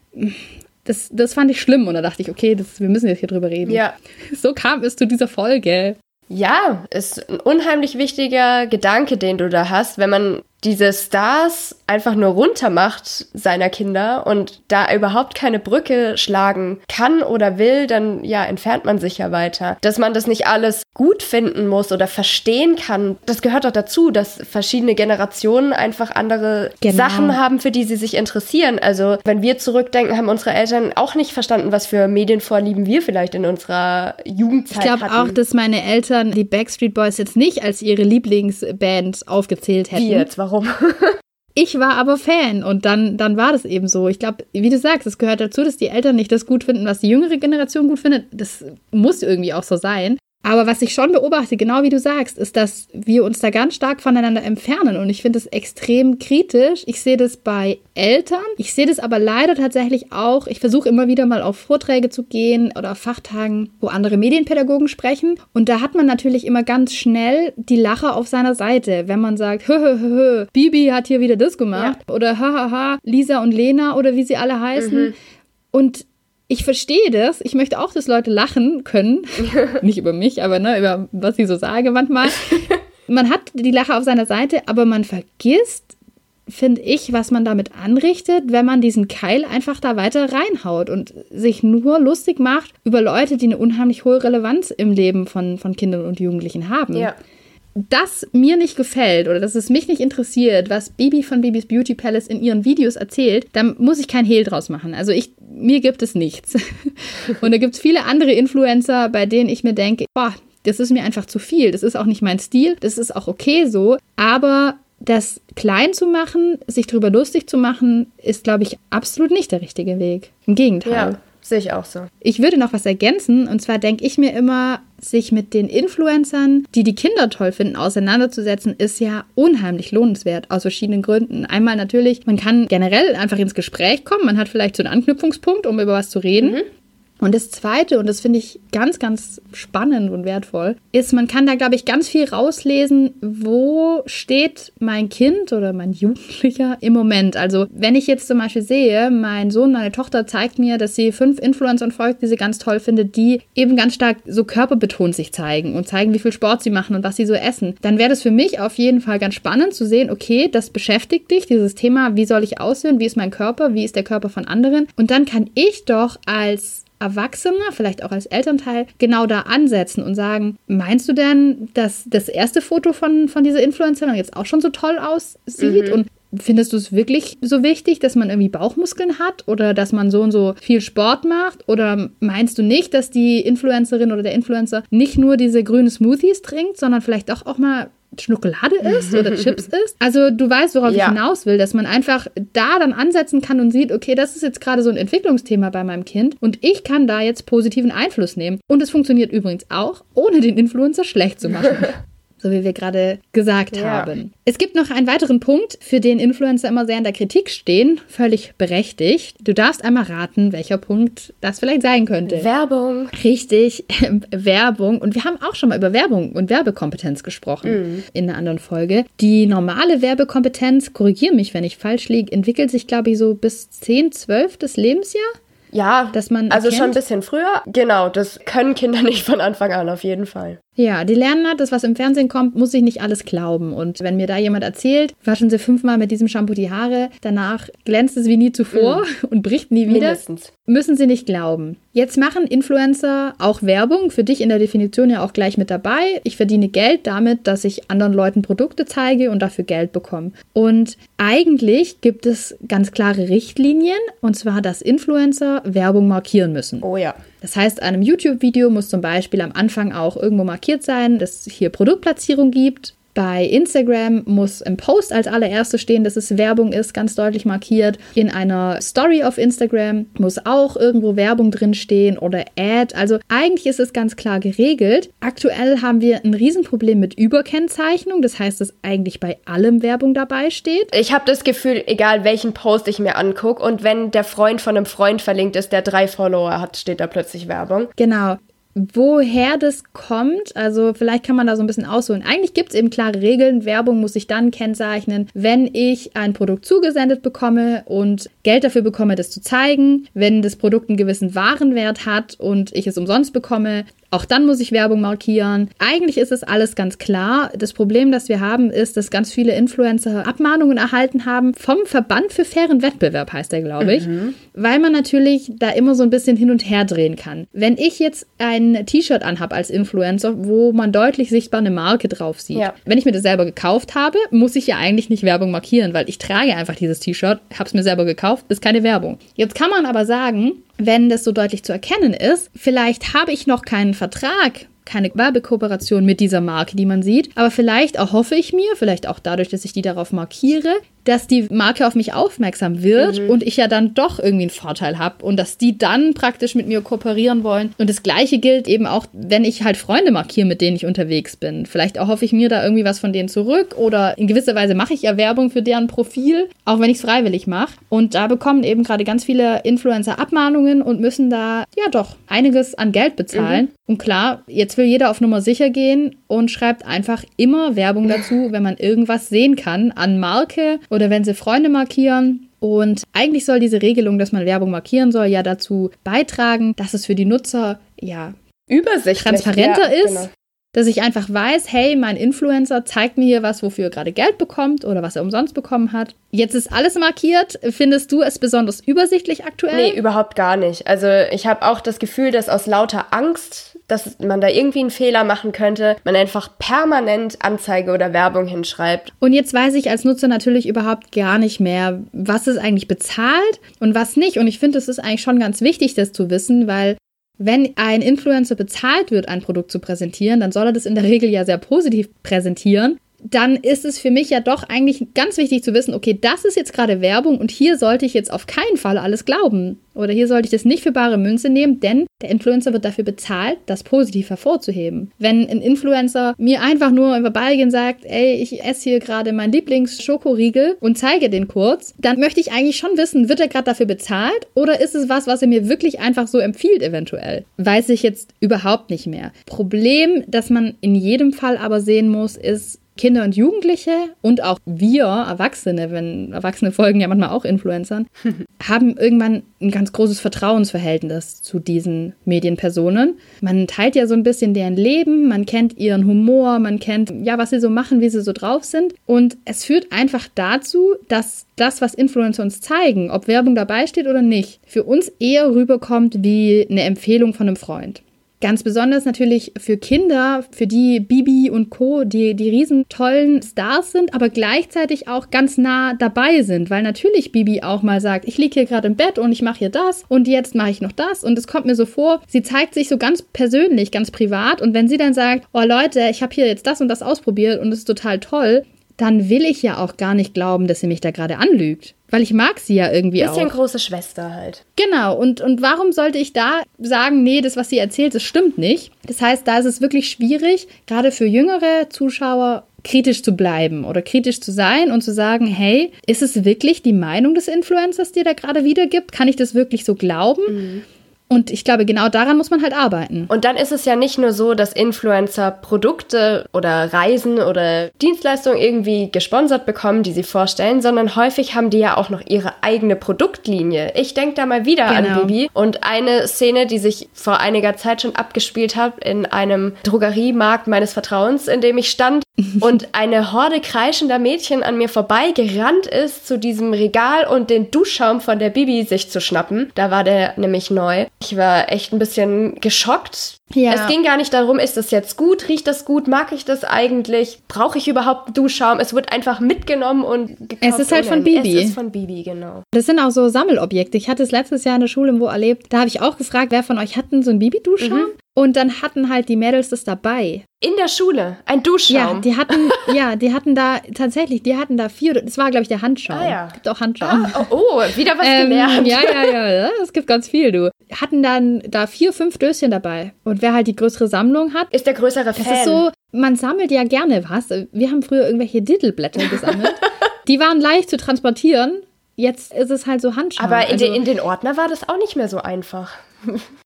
Das, das fand ich schlimm und da dachte ich, okay, das, wir müssen jetzt hier drüber reden. Ja. So kam es zu dieser Folge. Ja, ist ein unheimlich wichtiger Gedanke, den du da hast, wenn man diese Stars einfach nur runtermacht seiner Kinder und da überhaupt keine Brücke schlagen kann oder will, dann ja, entfernt man sich ja weiter. Dass man das nicht alles gut finden muss oder verstehen kann, das gehört doch dazu, dass verschiedene Generationen einfach andere genau. Sachen haben, für die sie sich interessieren. Also, wenn wir zurückdenken, haben unsere Eltern auch nicht verstanden, was für Medienvorlieben wir vielleicht in unserer Jugendzeit ich hatten. Ich glaube auch, dass meine Eltern die Backstreet Boys jetzt nicht als ihre Lieblingsband aufgezählt hätten. Wie jetzt? Warum? Warum. Ich war aber Fan und dann, dann war das eben so. Ich glaube, wie du sagst, es gehört dazu, dass die Eltern nicht das gut finden, was die jüngere Generation gut findet. Das muss irgendwie auch so sein. Aber was ich schon beobachte, genau wie du sagst, ist, dass wir uns da ganz stark voneinander entfernen. Und ich finde es extrem kritisch. Ich sehe das bei Eltern. Ich sehe das aber leider tatsächlich auch. Ich versuche immer wieder mal auf Vorträge zu gehen oder auf Fachtagen, wo andere Medienpädagogen sprechen. Und da hat man natürlich immer ganz schnell die Lacher auf seiner Seite, wenn man sagt, hö, hö, hö, Bibi hat hier wieder das gemacht. Ja. Oder hahaha, Lisa und Lena oder wie sie alle heißen. Mhm. Und ich verstehe das. Ich möchte auch, dass Leute lachen können. Nicht über mich, aber ne, über was ich so sage manchmal. Man hat die Lache auf seiner Seite, aber man vergisst, finde ich, was man damit anrichtet, wenn man diesen Keil einfach da weiter reinhaut und sich nur lustig macht über Leute, die eine unheimlich hohe Relevanz im Leben von, von Kindern und Jugendlichen haben. Ja das mir nicht gefällt oder dass es mich nicht interessiert, was Bibi von Bibis Beauty Palace in ihren Videos erzählt, dann muss ich kein Hehl draus machen. Also ich, mir gibt es nichts. Und da gibt es viele andere Influencer, bei denen ich mir denke, boah, das ist mir einfach zu viel. Das ist auch nicht mein Stil. Das ist auch okay so. Aber das klein zu machen, sich darüber lustig zu machen, ist, glaube ich, absolut nicht der richtige Weg. Im Gegenteil. Ja. Sehe ich auch so. Ich würde noch was ergänzen. Und zwar denke ich mir immer, sich mit den Influencern, die die Kinder toll finden, auseinanderzusetzen, ist ja unheimlich lohnenswert aus verschiedenen Gründen. Einmal natürlich, man kann generell einfach ins Gespräch kommen. Man hat vielleicht so einen Anknüpfungspunkt, um über was zu reden. Mhm. Und das Zweite, und das finde ich ganz, ganz spannend und wertvoll, ist, man kann da, glaube ich, ganz viel rauslesen, wo steht mein Kind oder mein Jugendlicher im Moment. Also wenn ich jetzt zum Beispiel sehe, mein Sohn, meine Tochter zeigt mir, dass sie fünf Influencern folgt, die sie ganz toll findet, die eben ganz stark so körperbetont sich zeigen und zeigen, wie viel Sport sie machen und was sie so essen, dann wäre das für mich auf jeden Fall ganz spannend zu sehen, okay, das beschäftigt dich, dieses Thema, wie soll ich aussehen, wie ist mein Körper, wie ist der Körper von anderen. Und dann kann ich doch als Erwachsene, vielleicht auch als Elternteil, genau da ansetzen und sagen, meinst du denn, dass das erste Foto von, von dieser Influencerin jetzt auch schon so toll aussieht? Mhm. Und Findest du es wirklich so wichtig, dass man irgendwie Bauchmuskeln hat oder dass man so und so viel Sport macht? Oder meinst du nicht, dass die Influencerin oder der Influencer nicht nur diese grünen Smoothies trinkt, sondern vielleicht auch, auch mal Schokolade isst oder Chips isst. Also du weißt, worauf ja. ich hinaus will, dass man einfach da dann ansetzen kann und sieht, okay, das ist jetzt gerade so ein Entwicklungsthema bei meinem Kind und ich kann da jetzt positiven Einfluss nehmen. Und es funktioniert übrigens auch, ohne den Influencer schlecht zu machen. so wie wir gerade gesagt ja. haben. Es gibt noch einen weiteren Punkt, für den Influencer immer sehr in der Kritik stehen, völlig berechtigt. Du darfst einmal raten, welcher Punkt das vielleicht sein könnte. Werbung. Richtig, Werbung. Und wir haben auch schon mal über Werbung und Werbekompetenz gesprochen mhm. in einer anderen Folge. Die normale Werbekompetenz, korrigiere mich, wenn ich falsch liege, entwickelt sich, glaube ich, so bis 10, 12 des Lebensjahr. Ja, dass man also schon ein bisschen früher. Genau, das können Kinder nicht von Anfang an auf jeden Fall. Ja, die lernen halt, das, was im Fernsehen kommt, muss ich nicht alles glauben. Und wenn mir da jemand erzählt, waschen Sie fünfmal mit diesem Shampoo die Haare, danach glänzt es wie nie zuvor mm. und bricht nie wieder, Mindestens. müssen Sie nicht glauben. Jetzt machen Influencer auch Werbung, für dich in der Definition ja auch gleich mit dabei. Ich verdiene Geld damit, dass ich anderen Leuten Produkte zeige und dafür Geld bekomme. Und eigentlich gibt es ganz klare Richtlinien, und zwar, dass Influencer Werbung markieren müssen. Oh ja. Das heißt, einem YouTube-Video muss zum Beispiel am Anfang auch irgendwo markiert sein, dass es hier Produktplatzierung gibt bei Instagram muss im Post als allererstes stehen, dass es Werbung ist, ganz deutlich markiert. In einer Story auf Instagram muss auch irgendwo Werbung drin stehen oder Ad. Also eigentlich ist es ganz klar geregelt. Aktuell haben wir ein Riesenproblem mit Überkennzeichnung. Das heißt, dass eigentlich bei allem Werbung dabei steht. Ich habe das Gefühl, egal welchen Post ich mir angucke und wenn der Freund von einem Freund verlinkt ist, der drei Follower hat, steht da plötzlich Werbung. Genau woher das kommt. Also vielleicht kann man da so ein bisschen ausholen. Eigentlich gibt es eben klare Regeln. Werbung muss ich dann kennzeichnen, wenn ich ein Produkt zugesendet bekomme und Geld dafür bekomme, das zu zeigen. Wenn das Produkt einen gewissen Warenwert hat und ich es umsonst bekomme, auch dann muss ich Werbung markieren. Eigentlich ist es alles ganz klar. Das Problem, das wir haben, ist, dass ganz viele Influencer Abmahnungen erhalten haben vom Verband für fairen Wettbewerb, heißt der, glaube ich. Mhm. Weil man natürlich da immer so ein bisschen hin und her drehen kann. Wenn ich jetzt ein T-Shirt anhabe als Influencer, wo man deutlich sichtbar eine Marke drauf sieht. Ja. Wenn ich mir das selber gekauft habe, muss ich ja eigentlich nicht Werbung markieren, weil ich trage einfach dieses T-Shirt, habe es mir selber gekauft, ist keine Werbung. Jetzt kann man aber sagen, wenn das so deutlich zu erkennen ist, vielleicht habe ich noch keinen Vertrag keine Werbekooperation mit dieser Marke, die man sieht. Aber vielleicht erhoffe ich mir, vielleicht auch dadurch, dass ich die darauf markiere, dass die Marke auf mich aufmerksam wird mhm. und ich ja dann doch irgendwie einen Vorteil habe und dass die dann praktisch mit mir kooperieren wollen. Und das Gleiche gilt eben auch, wenn ich halt Freunde markiere, mit denen ich unterwegs bin. Vielleicht erhoffe ich mir da irgendwie was von denen zurück oder in gewisser Weise mache ich ja Werbung für deren Profil, auch wenn ich es freiwillig mache. Und da bekommen eben gerade ganz viele Influencer Abmahnungen und müssen da ja doch einiges an Geld bezahlen. Mhm. Und klar, jetzt will jeder auf Nummer sicher gehen und schreibt einfach immer Werbung dazu, wenn man irgendwas sehen kann an Marke oder wenn sie Freunde markieren. Und eigentlich soll diese Regelung, dass man Werbung markieren soll, ja dazu beitragen, dass es für die Nutzer ja übersichtlich transparenter ja, ist. Genau. Dass ich einfach weiß, hey, mein Influencer zeigt mir hier was, wofür er gerade Geld bekommt oder was er umsonst bekommen hat. Jetzt ist alles markiert. Findest du es besonders übersichtlich aktuell? Nee, überhaupt gar nicht. Also ich habe auch das Gefühl, dass aus lauter Angst dass man da irgendwie einen Fehler machen könnte, man einfach permanent Anzeige oder Werbung hinschreibt. Und jetzt weiß ich als Nutzer natürlich überhaupt gar nicht mehr, was ist eigentlich bezahlt und was nicht. Und ich finde, es ist eigentlich schon ganz wichtig, das zu wissen, weil wenn ein Influencer bezahlt wird, ein Produkt zu präsentieren, dann soll er das in der Regel ja sehr positiv präsentieren dann ist es für mich ja doch eigentlich ganz wichtig zu wissen, okay, das ist jetzt gerade Werbung und hier sollte ich jetzt auf keinen Fall alles glauben. Oder hier sollte ich das nicht für bare Münze nehmen, denn der Influencer wird dafür bezahlt, das positiv hervorzuheben. Wenn ein Influencer mir einfach nur im Vorbeigehen sagt, ey, ich esse hier gerade meinen Lieblingsschokoriegel und zeige den kurz, dann möchte ich eigentlich schon wissen, wird er gerade dafür bezahlt oder ist es was, was er mir wirklich einfach so empfiehlt eventuell? Weiß ich jetzt überhaupt nicht mehr. Problem, das man in jedem Fall aber sehen muss, ist, Kinder und Jugendliche und auch wir Erwachsene, wenn Erwachsene folgen ja manchmal auch Influencern, haben irgendwann ein ganz großes Vertrauensverhältnis zu diesen Medienpersonen. Man teilt ja so ein bisschen deren Leben, man kennt ihren Humor, man kennt ja, was sie so machen, wie sie so drauf sind. Und es führt einfach dazu, dass das, was Influencer uns zeigen, ob Werbung dabei steht oder nicht, für uns eher rüberkommt wie eine Empfehlung von einem Freund. Ganz besonders natürlich für Kinder, für die Bibi und Co., die, die riesen tollen Stars sind, aber gleichzeitig auch ganz nah dabei sind, weil natürlich Bibi auch mal sagt, ich liege hier gerade im Bett und ich mache hier das und jetzt mache ich noch das und es kommt mir so vor, sie zeigt sich so ganz persönlich, ganz privat und wenn sie dann sagt, oh Leute, ich habe hier jetzt das und das ausprobiert und es ist total toll, dann will ich ja auch gar nicht glauben, dass sie mich da gerade anlügt. Weil ich mag sie ja irgendwie Bisschen auch. Bisschen große Schwester halt. Genau. Und, und warum sollte ich da sagen, nee, das, was sie erzählt, das stimmt nicht? Das heißt, da ist es wirklich schwierig, gerade für jüngere Zuschauer kritisch zu bleiben oder kritisch zu sein und zu sagen, hey, ist es wirklich die Meinung des Influencers, die da gerade wiedergibt? Kann ich das wirklich so glauben? Mhm. Und ich glaube, genau daran muss man halt arbeiten. Und dann ist es ja nicht nur so, dass Influencer Produkte oder Reisen oder Dienstleistungen irgendwie gesponsert bekommen, die sie vorstellen, sondern häufig haben die ja auch noch ihre eigene Produktlinie. Ich denke da mal wieder genau. an Bibi und eine Szene, die sich vor einiger Zeit schon abgespielt hat in einem Drogeriemarkt meines Vertrauens, in dem ich stand und eine Horde kreischender Mädchen an mir vorbei gerannt ist zu diesem Regal und den Duschschaum von der Bibi sich zu schnappen. Da war der nämlich neu. Ich war echt ein bisschen geschockt. Ja. Es ging gar nicht darum, ist das jetzt gut, riecht das gut, mag ich das eigentlich, brauche ich überhaupt Duschschaum? Es wird einfach mitgenommen und gekauft. Es ist halt von Bibi. Es ist von Bibi, genau. Das sind auch so Sammelobjekte. Ich hatte es letztes Jahr in der Schule wo erlebt. Da habe ich auch gefragt, wer von euch hat denn so einen Bibi-Duschschaum? Mhm. Und dann hatten halt die Mädels das dabei. In der Schule? Ein Duschschaum? Ja, die hatten, ja, die hatten da, tatsächlich, die hatten da vier, das war, glaube ich, der Handschaum. Ah, ja. Gibt auch Handschaum. Ah, oh, oh, wieder was ähm, gelernt. Ja, ja, ja, ja, es gibt ganz viel, du. Hatten dann da vier, fünf Döschen dabei. Und wer halt die größere Sammlung hat. Ist der größere Fan. Das ist so, man sammelt ja gerne was. Wir haben früher irgendwelche Dittelblätter gesammelt. die waren leicht zu transportieren. Jetzt ist es halt so Handschaum. Aber in, also, den, in den Ordner war das auch nicht mehr so einfach.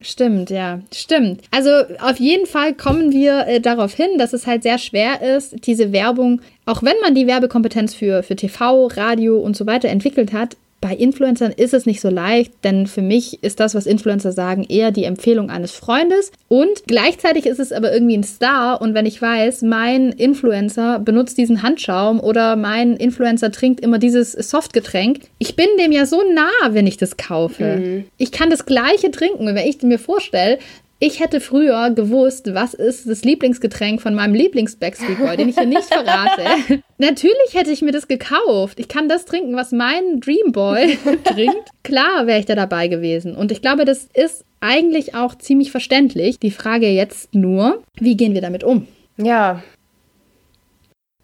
Stimmt, ja, stimmt. Also auf jeden Fall kommen wir äh, darauf hin, dass es halt sehr schwer ist, diese Werbung, auch wenn man die Werbekompetenz für, für TV, Radio und so weiter entwickelt hat, bei Influencern ist es nicht so leicht, denn für mich ist das, was Influencer sagen, eher die Empfehlung eines Freundes. Und gleichzeitig ist es aber irgendwie ein Star. Und wenn ich weiß, mein Influencer benutzt diesen Handschaum oder mein Influencer trinkt immer dieses Softgetränk, ich bin dem ja so nah, wenn ich das kaufe. Mhm. Ich kann das Gleiche trinken. Und wenn ich mir vorstelle, ich hätte früher gewusst, was ist das Lieblingsgetränk von meinem Lieblings-Backstreet Boy, den ich hier nicht verrate. Natürlich hätte ich mir das gekauft. Ich kann das trinken, was mein Dreamboy trinkt. Klar wäre ich da dabei gewesen. Und ich glaube, das ist eigentlich auch ziemlich verständlich. Die Frage jetzt nur, wie gehen wir damit um? Ja.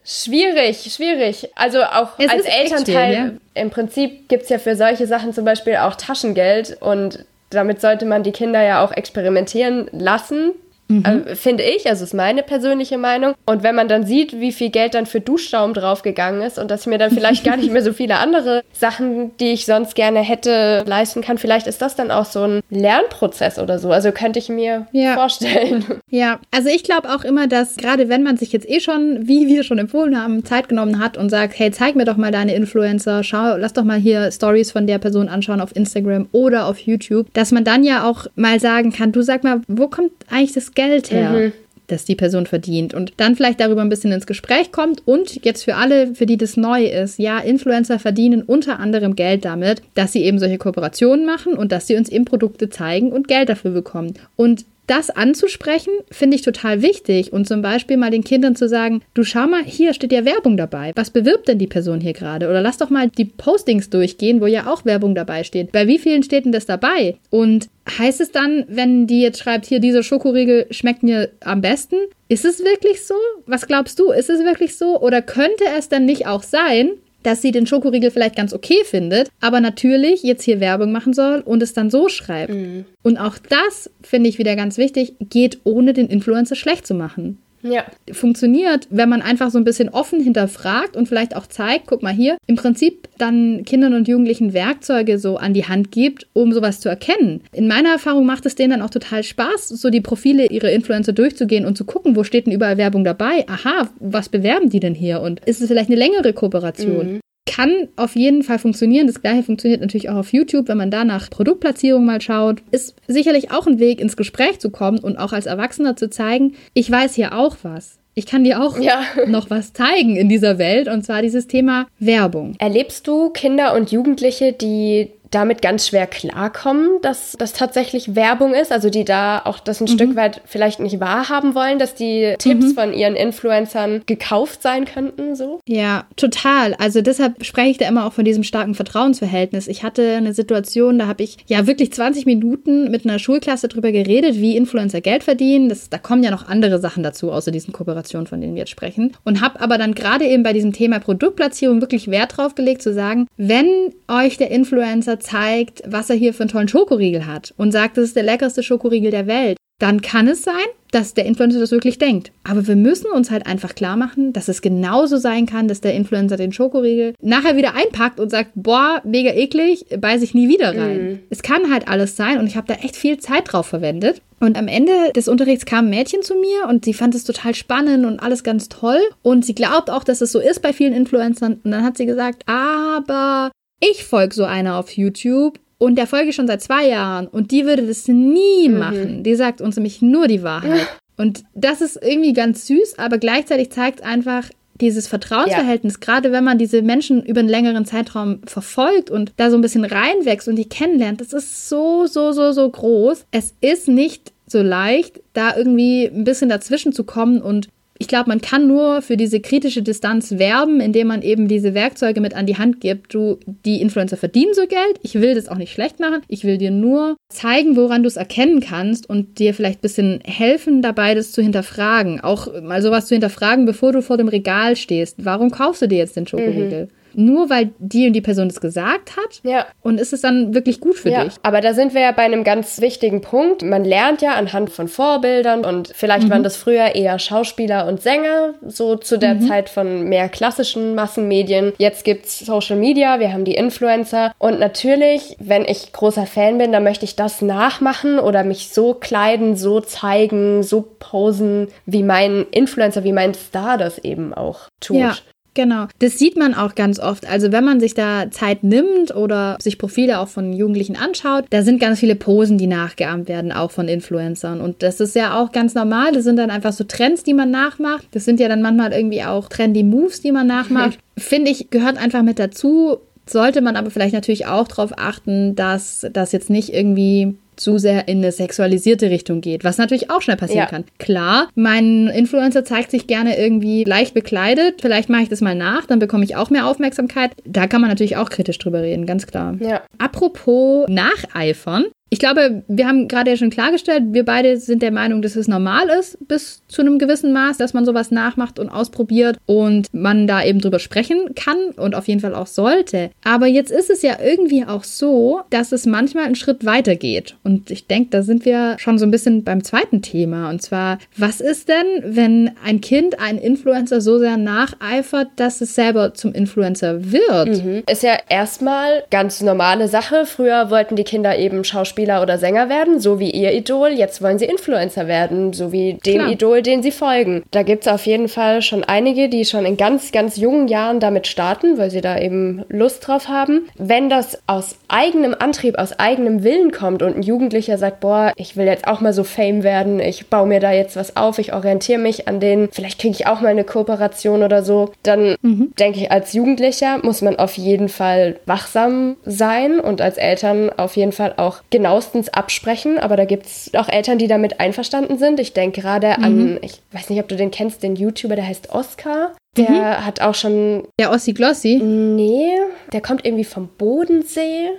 Schwierig, schwierig. Also auch es als Elternteil, ja. im Prinzip gibt es ja für solche Sachen zum Beispiel auch Taschengeld und damit sollte man die Kinder ja auch experimentieren lassen. Mhm. Äh, finde ich, also ist meine persönliche Meinung. Und wenn man dann sieht, wie viel Geld dann für Duschschaum draufgegangen ist und dass ich mir dann vielleicht gar nicht mehr so viele andere Sachen, die ich sonst gerne hätte, leisten kann, vielleicht ist das dann auch so ein Lernprozess oder so. Also könnte ich mir ja. vorstellen. Ja, also ich glaube auch immer, dass gerade wenn man sich jetzt eh schon, wie wir schon empfohlen haben, Zeit genommen hat und sagt, hey, zeig mir doch mal deine Influencer, schau, lass doch mal hier Stories von der Person anschauen auf Instagram oder auf YouTube, dass man dann ja auch mal sagen kann, du sag mal, wo kommt eigentlich das Geld her? Mhm. das die Person verdient und dann vielleicht darüber ein bisschen ins Gespräch kommt und jetzt für alle, für die das neu ist, ja, Influencer verdienen unter anderem Geld damit, dass sie eben solche Kooperationen machen und dass sie uns eben Produkte zeigen und Geld dafür bekommen. Und das anzusprechen, finde ich total wichtig. Und zum Beispiel mal den Kindern zu sagen, du schau mal, hier steht ja Werbung dabei. Was bewirbt denn die Person hier gerade? Oder lass doch mal die Postings durchgehen, wo ja auch Werbung dabei steht. Bei wie vielen steht denn das dabei? Und heißt es dann, wenn die jetzt schreibt, hier diese Schokoriegel schmeckt mir am besten? Ist es wirklich so? Was glaubst du? Ist es wirklich so? Oder könnte es dann nicht auch sein, dass sie den Schokoriegel vielleicht ganz okay findet, aber natürlich jetzt hier Werbung machen soll und es dann so schreibt. Mhm. Und auch das finde ich wieder ganz wichtig, geht ohne den Influencer schlecht zu machen ja. funktioniert, wenn man einfach so ein bisschen offen hinterfragt und vielleicht auch zeigt, guck mal hier, im Prinzip dann Kindern und Jugendlichen Werkzeuge so an die Hand gibt, um sowas zu erkennen. In meiner Erfahrung macht es denen dann auch total Spaß, so die Profile ihrer Influencer durchzugehen und zu gucken, wo steht denn überall Werbung dabei? Aha, was bewerben die denn hier? Und ist es vielleicht eine längere Kooperation? Mhm kann auf jeden Fall funktionieren. Das gleiche funktioniert natürlich auch auf YouTube, wenn man da nach Produktplatzierung mal schaut. Ist sicherlich auch ein Weg, ins Gespräch zu kommen und auch als Erwachsener zu zeigen, ich weiß hier auch was. Ich kann dir auch ja. noch was zeigen in dieser Welt, und zwar dieses Thema Werbung. Erlebst du Kinder und Jugendliche, die damit ganz schwer klarkommen, dass das tatsächlich Werbung ist, also die da auch das ein mhm. Stück weit vielleicht nicht wahrhaben wollen, dass die Tipps mhm. von ihren Influencern gekauft sein könnten, so? Ja, total. Also deshalb spreche ich da immer auch von diesem starken Vertrauensverhältnis. Ich hatte eine Situation, da habe ich ja wirklich 20 Minuten mit einer Schulklasse drüber geredet, wie Influencer Geld verdienen. Das, da kommen ja noch andere Sachen dazu, außer diesen Kooperationen, von denen wir jetzt sprechen. Und habe aber dann gerade eben bei diesem Thema Produktplatzierung wirklich Wert drauf gelegt, zu sagen, wenn euch der Influencer zeigt, was er hier für einen tollen Schokoriegel hat und sagt, das ist der leckerste Schokoriegel der Welt, dann kann es sein, dass der Influencer das wirklich denkt. Aber wir müssen uns halt einfach klar machen, dass es genauso sein kann, dass der Influencer den Schokoriegel nachher wieder einpackt und sagt, boah, mega eklig, beiß ich nie wieder rein. Mhm. Es kann halt alles sein und ich habe da echt viel Zeit drauf verwendet. Und am Ende des Unterrichts kam ein Mädchen zu mir und sie fand es total spannend und alles ganz toll. Und sie glaubt auch, dass es so ist bei vielen Influencern. Und dann hat sie gesagt, aber ich folge so einer auf YouTube und der folge ich schon seit zwei Jahren und die würde das nie mhm. machen. Die sagt uns nämlich nur die Wahrheit. Und das ist irgendwie ganz süß, aber gleichzeitig zeigt es einfach, dieses Vertrauensverhältnis, ja. gerade wenn man diese Menschen über einen längeren Zeitraum verfolgt und da so ein bisschen reinwächst und die kennenlernt, das ist so, so, so, so groß. Es ist nicht so leicht, da irgendwie ein bisschen dazwischen zu kommen und ich glaube, man kann nur für diese kritische Distanz werben, indem man eben diese Werkzeuge mit an die Hand gibt. Du, die Influencer verdienen so Geld. Ich will das auch nicht schlecht machen. Ich will dir nur zeigen, woran du es erkennen kannst und dir vielleicht ein bisschen helfen dabei, das zu hinterfragen. Auch mal sowas zu hinterfragen, bevor du vor dem Regal stehst. Warum kaufst du dir jetzt den Schokoriegel? Mhm nur weil die und die Person es gesagt hat. Ja. Und ist es dann wirklich gut für ja. dich? Aber da sind wir ja bei einem ganz wichtigen Punkt. Man lernt ja anhand von Vorbildern und vielleicht mhm. waren das früher eher Schauspieler und Sänger, so zu der mhm. Zeit von mehr klassischen Massenmedien. Jetzt gibt es Social Media, wir haben die Influencer und natürlich, wenn ich großer Fan bin, dann möchte ich das nachmachen oder mich so kleiden, so zeigen, so posen, wie mein Influencer, wie mein Star das eben auch tut. Ja. Genau, das sieht man auch ganz oft. Also wenn man sich da Zeit nimmt oder sich Profile auch von Jugendlichen anschaut, da sind ganz viele Posen, die nachgeahmt werden, auch von Influencern. Und das ist ja auch ganz normal. Das sind dann einfach so Trends, die man nachmacht. Das sind ja dann manchmal irgendwie auch trendy Moves, die man nachmacht. Finde ich, gehört einfach mit dazu. Sollte man aber vielleicht natürlich auch darauf achten, dass das jetzt nicht irgendwie zu sehr in eine sexualisierte Richtung geht, was natürlich auch schnell passieren ja. kann. Klar, mein Influencer zeigt sich gerne irgendwie leicht bekleidet. Vielleicht mache ich das mal nach, dann bekomme ich auch mehr Aufmerksamkeit. Da kann man natürlich auch kritisch drüber reden, ganz klar. Ja. Apropos Nacheifern. Ich glaube, wir haben gerade ja schon klargestellt, wir beide sind der Meinung, dass es normal ist, bis zu einem gewissen Maß, dass man sowas nachmacht und ausprobiert und man da eben drüber sprechen kann und auf jeden Fall auch sollte. Aber jetzt ist es ja irgendwie auch so, dass es manchmal einen Schritt weiter geht. Und ich denke, da sind wir schon so ein bisschen beim zweiten Thema. Und zwar, was ist denn, wenn ein Kind einen Influencer so sehr nacheifert, dass es selber zum Influencer wird? Mhm. Ist ja erstmal ganz normale Sache. Früher wollten die Kinder eben Schauspieler Schauspieler oder Sänger werden, so wie ihr Idol. Jetzt wollen sie Influencer werden, so wie dem Klar. Idol, den sie folgen. Da gibt es auf jeden Fall schon einige, die schon in ganz, ganz jungen Jahren damit starten, weil sie da eben Lust drauf haben. Wenn das aus eigenem Antrieb, aus eigenem Willen kommt und ein Jugendlicher sagt, boah, ich will jetzt auch mal so Fame werden, ich baue mir da jetzt was auf, ich orientiere mich an denen, vielleicht kriege ich auch mal eine Kooperation oder so, dann mhm. denke ich, als Jugendlicher muss man auf jeden Fall wachsam sein und als Eltern auf jeden Fall auch genau genauestens absprechen, aber da gibt es auch Eltern, die damit einverstanden sind. Ich denke gerade mhm. an, ich weiß nicht, ob du den kennst, den YouTuber, der heißt Oscar. Der mhm. hat auch schon. Der Ossi Glossy? Nee, der kommt irgendwie vom Bodensee.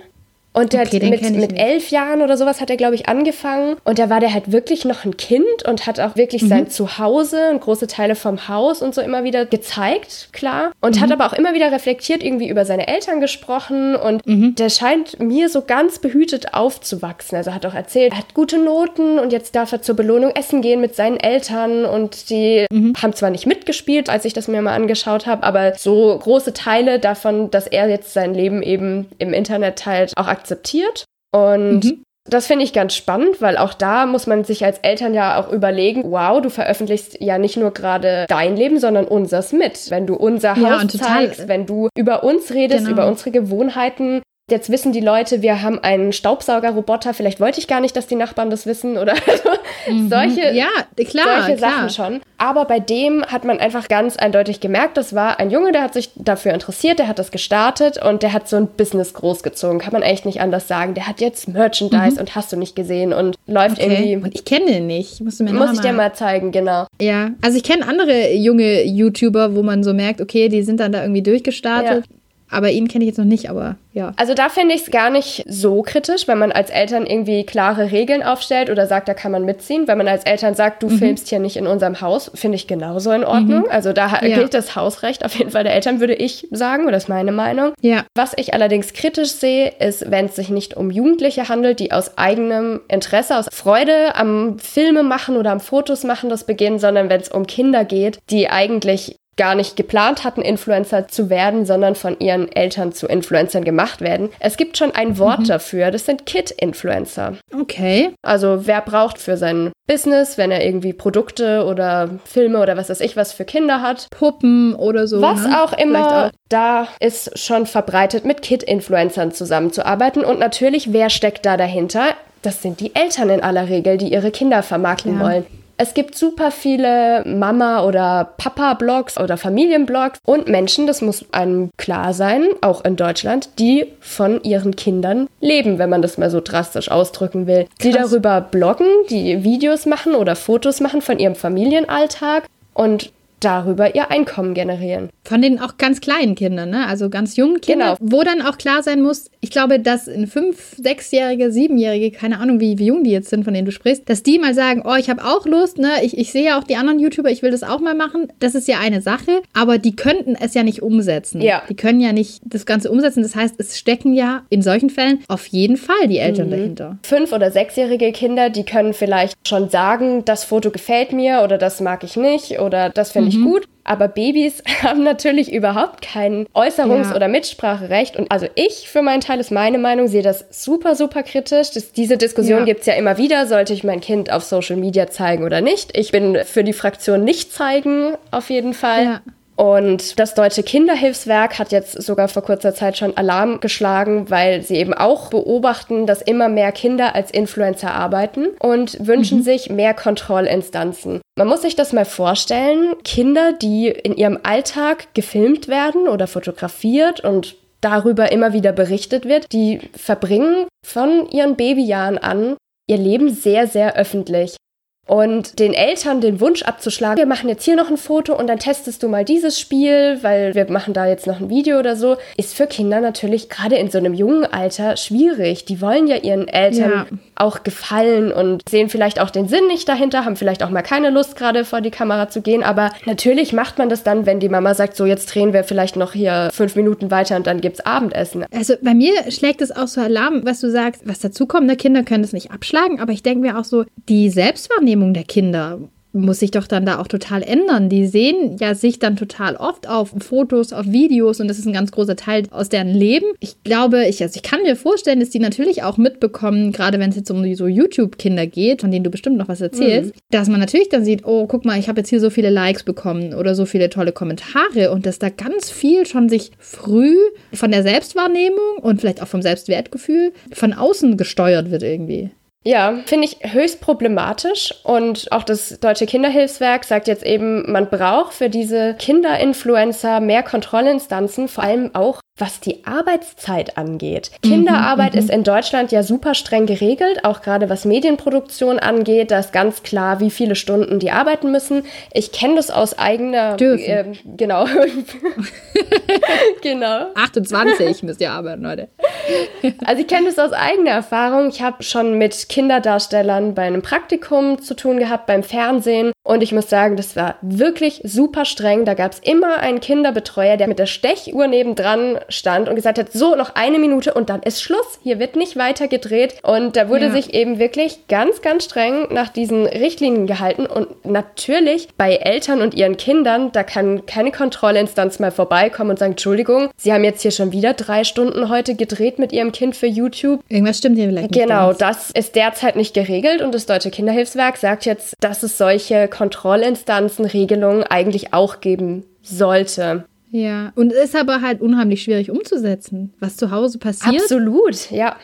Und der okay, hat mit, mit elf Jahren oder sowas hat er, glaube ich, angefangen. Und da war der halt wirklich noch ein Kind und hat auch wirklich mhm. sein Zuhause und große Teile vom Haus und so immer wieder gezeigt, klar. Und mhm. hat aber auch immer wieder reflektiert irgendwie über seine Eltern gesprochen. Und mhm. der scheint mir so ganz behütet aufzuwachsen. Also hat auch erzählt, er hat gute Noten und jetzt darf er zur Belohnung essen gehen mit seinen Eltern. Und die mhm. haben zwar nicht mitgespielt, als ich das mir mal angeschaut habe, aber so große Teile davon, dass er jetzt sein Leben eben im Internet teilt, auch akzeptiert akzeptiert. Und mhm. das finde ich ganz spannend, weil auch da muss man sich als Eltern ja auch überlegen, wow, du veröffentlichst ja nicht nur gerade dein Leben, sondern unseres mit. Wenn du unser Haus ja, zeigst, wenn du über uns redest, genau. über unsere Gewohnheiten, Jetzt wissen die Leute, wir haben einen Staubsaugerroboter. Vielleicht wollte ich gar nicht, dass die Nachbarn das wissen oder mhm. solche, ja, klar, solche klar. Sachen schon. Aber bei dem hat man einfach ganz eindeutig gemerkt, das war ein Junge, der hat sich dafür interessiert, der hat das gestartet und der hat so ein Business großgezogen. Kann man echt nicht anders sagen. Der hat jetzt Merchandise mhm. und hast du nicht gesehen und läuft okay. irgendwie. Und ich kenne den nicht. Musst du mir Muss ich dir mal zeigen, genau. Ja, also ich kenne andere junge YouTuber, wo man so merkt, okay, die sind dann da irgendwie durchgestartet. Ja Aber ihn kenne ich jetzt noch nicht, aber ja. Also da finde ich es gar nicht so kritisch, wenn man als Eltern irgendwie klare Regeln aufstellt oder sagt, da kann man mitziehen. Wenn man als Eltern sagt, du mhm. filmst hier nicht in unserem Haus, finde ich genauso in Ordnung. Mhm. Also da ja. gilt das Hausrecht auf jeden Fall der Eltern, würde ich sagen, oder das ist meine Meinung. Ja. Was ich allerdings kritisch sehe, ist, wenn es sich nicht um Jugendliche handelt, die aus eigenem Interesse, aus Freude am Filme machen oder am Fotos machen das beginnen, sondern wenn es um Kinder geht, die eigentlich gar nicht geplant hatten, Influencer zu werden, sondern von ihren Eltern zu Influencern gemacht werden. Es gibt schon ein Wort mhm. dafür, das sind Kid-Influencer. Okay. Also wer braucht für sein Business, wenn er irgendwie Produkte oder Filme oder was weiß ich was für Kinder hat. Puppen oder so. Was ne? auch immer. Auch. Da ist schon verbreitet, mit Kid-Influencern zusammenzuarbeiten. Und natürlich, wer steckt da dahinter? Das sind die Eltern in aller Regel, die ihre Kinder vermarkten ja. wollen. Es gibt super viele Mama- oder Papa-Blogs oder Familienblogs und Menschen, das muss einem klar sein, auch in Deutschland, die von ihren Kindern leben, wenn man das mal so drastisch ausdrücken will. Krass. Die darüber bloggen, die Videos machen oder Fotos machen von ihrem Familienalltag und darüber ihr Einkommen generieren. Von den auch ganz kleinen Kindern, ne? also ganz jungen Kindern, genau. wo dann auch klar sein muss, ich glaube, dass ein fünf-, sechsjährige, siebenjährige, keine Ahnung, wie, wie jung die jetzt sind, von denen du sprichst, dass die mal sagen, oh, ich habe auch Lust, ne? ich, ich sehe ja auch die anderen YouTuber, ich will das auch mal machen. Das ist ja eine Sache, aber die könnten es ja nicht umsetzen. Ja. Die können ja nicht das Ganze umsetzen. Das heißt, es stecken ja in solchen Fällen auf jeden Fall die Eltern mhm. dahinter. Fünf- oder sechsjährige Kinder, die können vielleicht schon sagen, das Foto gefällt mir oder das mag ich nicht oder das finde ich mhm. gut. Aber Babys haben natürlich überhaupt kein Äußerungs- ja. oder Mitspracherecht. Und also ich für meinen Teil ist meine Meinung, sehe das super, super kritisch. Das, diese Diskussion ja. gibt es ja immer wieder. Sollte ich mein Kind auf Social Media zeigen oder nicht? Ich bin für die Fraktion nicht zeigen, auf jeden Fall. Ja. Und das Deutsche Kinderhilfswerk hat jetzt sogar vor kurzer Zeit schon Alarm geschlagen, weil sie eben auch beobachten, dass immer mehr Kinder als Influencer arbeiten und wünschen mhm. sich mehr Kontrollinstanzen. Man muss sich das mal vorstellen, Kinder, die in ihrem Alltag gefilmt werden oder fotografiert und darüber immer wieder berichtet wird, die verbringen von ihren Babyjahren an ihr Leben sehr, sehr öffentlich. Und den Eltern den Wunsch abzuschlagen, wir machen jetzt hier noch ein Foto und dann testest du mal dieses Spiel, weil wir machen da jetzt noch ein Video oder so, ist für Kinder natürlich gerade in so einem jungen Alter schwierig. Die wollen ja ihren Eltern ja. auch gefallen und sehen vielleicht auch den Sinn nicht dahinter, haben vielleicht auch mal keine Lust gerade vor die Kamera zu gehen, aber natürlich macht man das dann, wenn die Mama sagt, so jetzt drehen wir vielleicht noch hier fünf Minuten weiter und dann gibt's Abendessen. Also bei mir schlägt es auch so Alarm, was du sagst, was dazu kommt, ne, Kinder können das nicht abschlagen, aber ich denke mir auch so, die Selbstwahrnehmung Wahrnehmung der Kinder muss sich doch dann da auch total ändern. Die sehen ja sich dann total oft auf Fotos, auf Videos und das ist ein ganz großer Teil aus deren Leben. Ich glaube, ich, also ich kann mir vorstellen, dass die natürlich auch mitbekommen, gerade wenn es jetzt um so YouTube-Kinder geht, von denen du bestimmt noch was erzählst, mhm. dass man natürlich dann sieht, oh, guck mal, ich habe jetzt hier so viele Likes bekommen oder so viele tolle Kommentare und dass da ganz viel schon sich früh von der Selbstwahrnehmung und vielleicht auch vom Selbstwertgefühl von außen gesteuert wird irgendwie. Ja, finde ich höchst problematisch. Und auch das Deutsche Kinderhilfswerk sagt jetzt eben, man braucht für diese Kinderinfluencer mehr Kontrollinstanzen, vor allem auch was die Arbeitszeit angeht. Mhm, Kinderarbeit mhm, ist in Deutschland ja super streng geregelt, auch gerade was Medienproduktion angeht. Da ist ganz klar, wie viele Stunden die arbeiten müssen. Ich kenne das aus eigener. Äh, genau. genau. 28 müsst ihr arbeiten, Leute. also ich kenne das aus eigener Erfahrung. Ich habe schon mit Kinderdarstellern bei einem Praktikum zu tun gehabt, beim Fernsehen. Und ich muss sagen, das war wirklich super streng. Da gab es immer einen Kinderbetreuer, der mit der Stechuhr nebendran stand und gesagt hat, so noch eine Minute und dann ist Schluss. Hier wird nicht weiter gedreht. Und da wurde ja. sich eben wirklich ganz, ganz streng nach diesen Richtlinien gehalten. Und natürlich bei Eltern und ihren Kindern, da kann keine Kontrollinstanz mal vorbeikommen und sagen, Entschuldigung, Sie haben jetzt hier schon wieder drei Stunden heute gedreht mit Ihrem Kind für YouTube. Irgendwas stimmt hier vielleicht nicht. Genau, ganz. das ist derzeit nicht geregelt und das Deutsche Kinderhilfswerk sagt jetzt, dass es solche Kontrollinstanzen, Regelungen eigentlich auch geben sollte. Ja, und es ist aber halt unheimlich schwierig umzusetzen, was zu Hause passiert. Absolut, ja.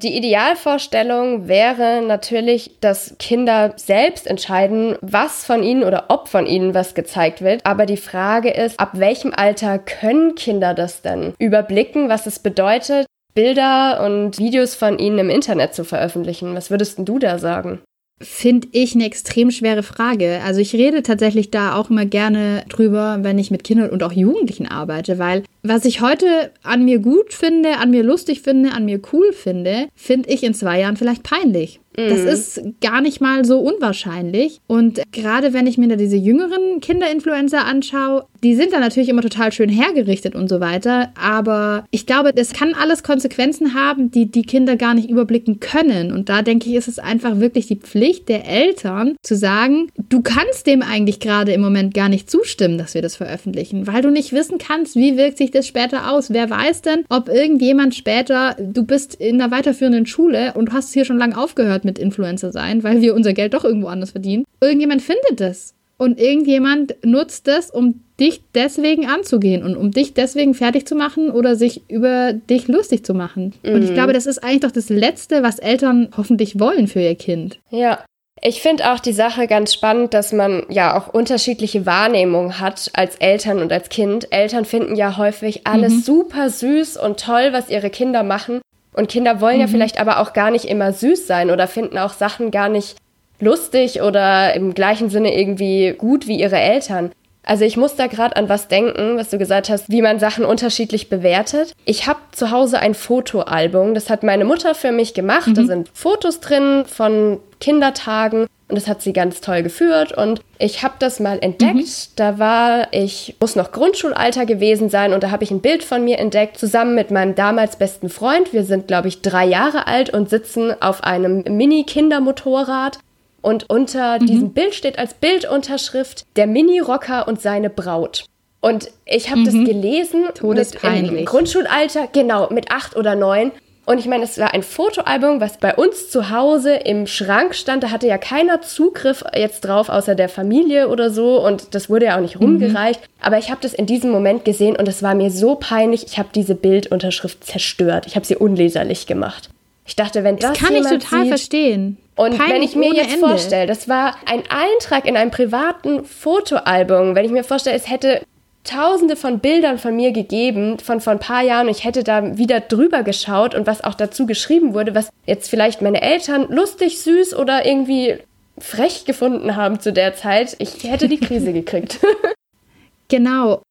Die Idealvorstellung wäre natürlich, dass Kinder selbst entscheiden, was von ihnen oder ob von ihnen was gezeigt wird. Aber die Frage ist, ab welchem Alter können Kinder das denn überblicken, was es bedeutet, Bilder und Videos von ihnen im Internet zu veröffentlichen? Was würdest du da sagen? Finde ich eine extrem schwere Frage. Also ich rede tatsächlich da auch immer gerne drüber, wenn ich mit Kindern und auch Jugendlichen arbeite, weil was ich heute an mir gut finde, an mir lustig finde, an mir cool finde, finde ich in zwei Jahren vielleicht peinlich. Das mhm. ist gar nicht mal so unwahrscheinlich. Und gerade wenn ich mir da diese jüngeren Kinderinfluencer anschaue, die sind dann natürlich immer total schön hergerichtet und so weiter. Aber ich glaube, das kann alles Konsequenzen haben, die die Kinder gar nicht überblicken können. Und da denke ich, ist es einfach wirklich die Pflicht der Eltern zu sagen, du kannst dem eigentlich gerade im Moment gar nicht zustimmen, dass wir das veröffentlichen, weil du nicht wissen kannst, wie wirkt sich das später aus. Wer weiß denn, ob irgendjemand später, du bist in einer weiterführenden Schule und hast hier schon lange aufgehört mit Influencer sein, weil wir unser Geld doch irgendwo anders verdienen. Irgendjemand findet das. Und irgendjemand nutzt das, um dich deswegen anzugehen und um dich deswegen fertig zu machen oder sich über dich lustig zu machen. Mhm. Und ich mhm. glaube, das ist eigentlich doch das Letzte, was Eltern hoffentlich wollen für ihr Kind. Ja. Ich finde auch die Sache ganz spannend, dass man ja auch unterschiedliche Wahrnehmungen hat als Eltern und als Kind. Eltern finden ja häufig alles mhm. super süß und toll, was ihre Kinder machen. Und Kinder wollen mhm. ja vielleicht aber auch gar nicht immer süß sein oder finden auch Sachen gar nicht lustig oder im gleichen Sinne irgendwie gut wie ihre Eltern. Also ich muss da gerade an was denken, was du gesagt hast, wie man Sachen unterschiedlich bewertet. Ich habe zu Hause ein Fotoalbum, das hat meine Mutter für mich gemacht. Mhm. Da sind Fotos drin von Kindertagen und das hat sie ganz toll geführt und ich habe das mal entdeckt. Mhm. Da war ich, muss noch Grundschulalter gewesen sein und da habe ich ein Bild von mir entdeckt, zusammen mit meinem damals besten Freund. Wir sind, glaube ich, drei Jahre alt und sitzen auf einem Mini-Kindermotorrad und unter mhm. diesem Bild steht als Bildunterschrift der Mini-Rocker und seine Braut. Und ich habe mhm. das gelesen Todespeinlich. mit im Grundschulalter, genau, mit acht oder neun. Und ich meine, es war ein Fotoalbum, was bei uns zu Hause im Schrank stand. Da hatte ja keiner Zugriff jetzt drauf, außer der Familie oder so. Und das wurde ja auch nicht mhm. rumgereicht. Mhm. Aber ich habe das in diesem Moment gesehen und es war mir so peinlich. Ich habe diese Bildunterschrift zerstört. Ich habe sie unleserlich gemacht. Ich dachte, wenn das, das kann ich total sieht, verstehen. Und Peinlich wenn ich mir jetzt vorstelle, das war ein Eintrag in einem privaten Fotoalbum, wenn ich mir vorstelle, es hätte tausende von Bildern von mir gegeben, von vor ein paar Jahren. Ich hätte da wieder drüber geschaut und was auch dazu geschrieben wurde, was jetzt vielleicht meine Eltern lustig, süß oder irgendwie frech gefunden haben zu der Zeit. Ich hätte die Krise gekriegt. genau.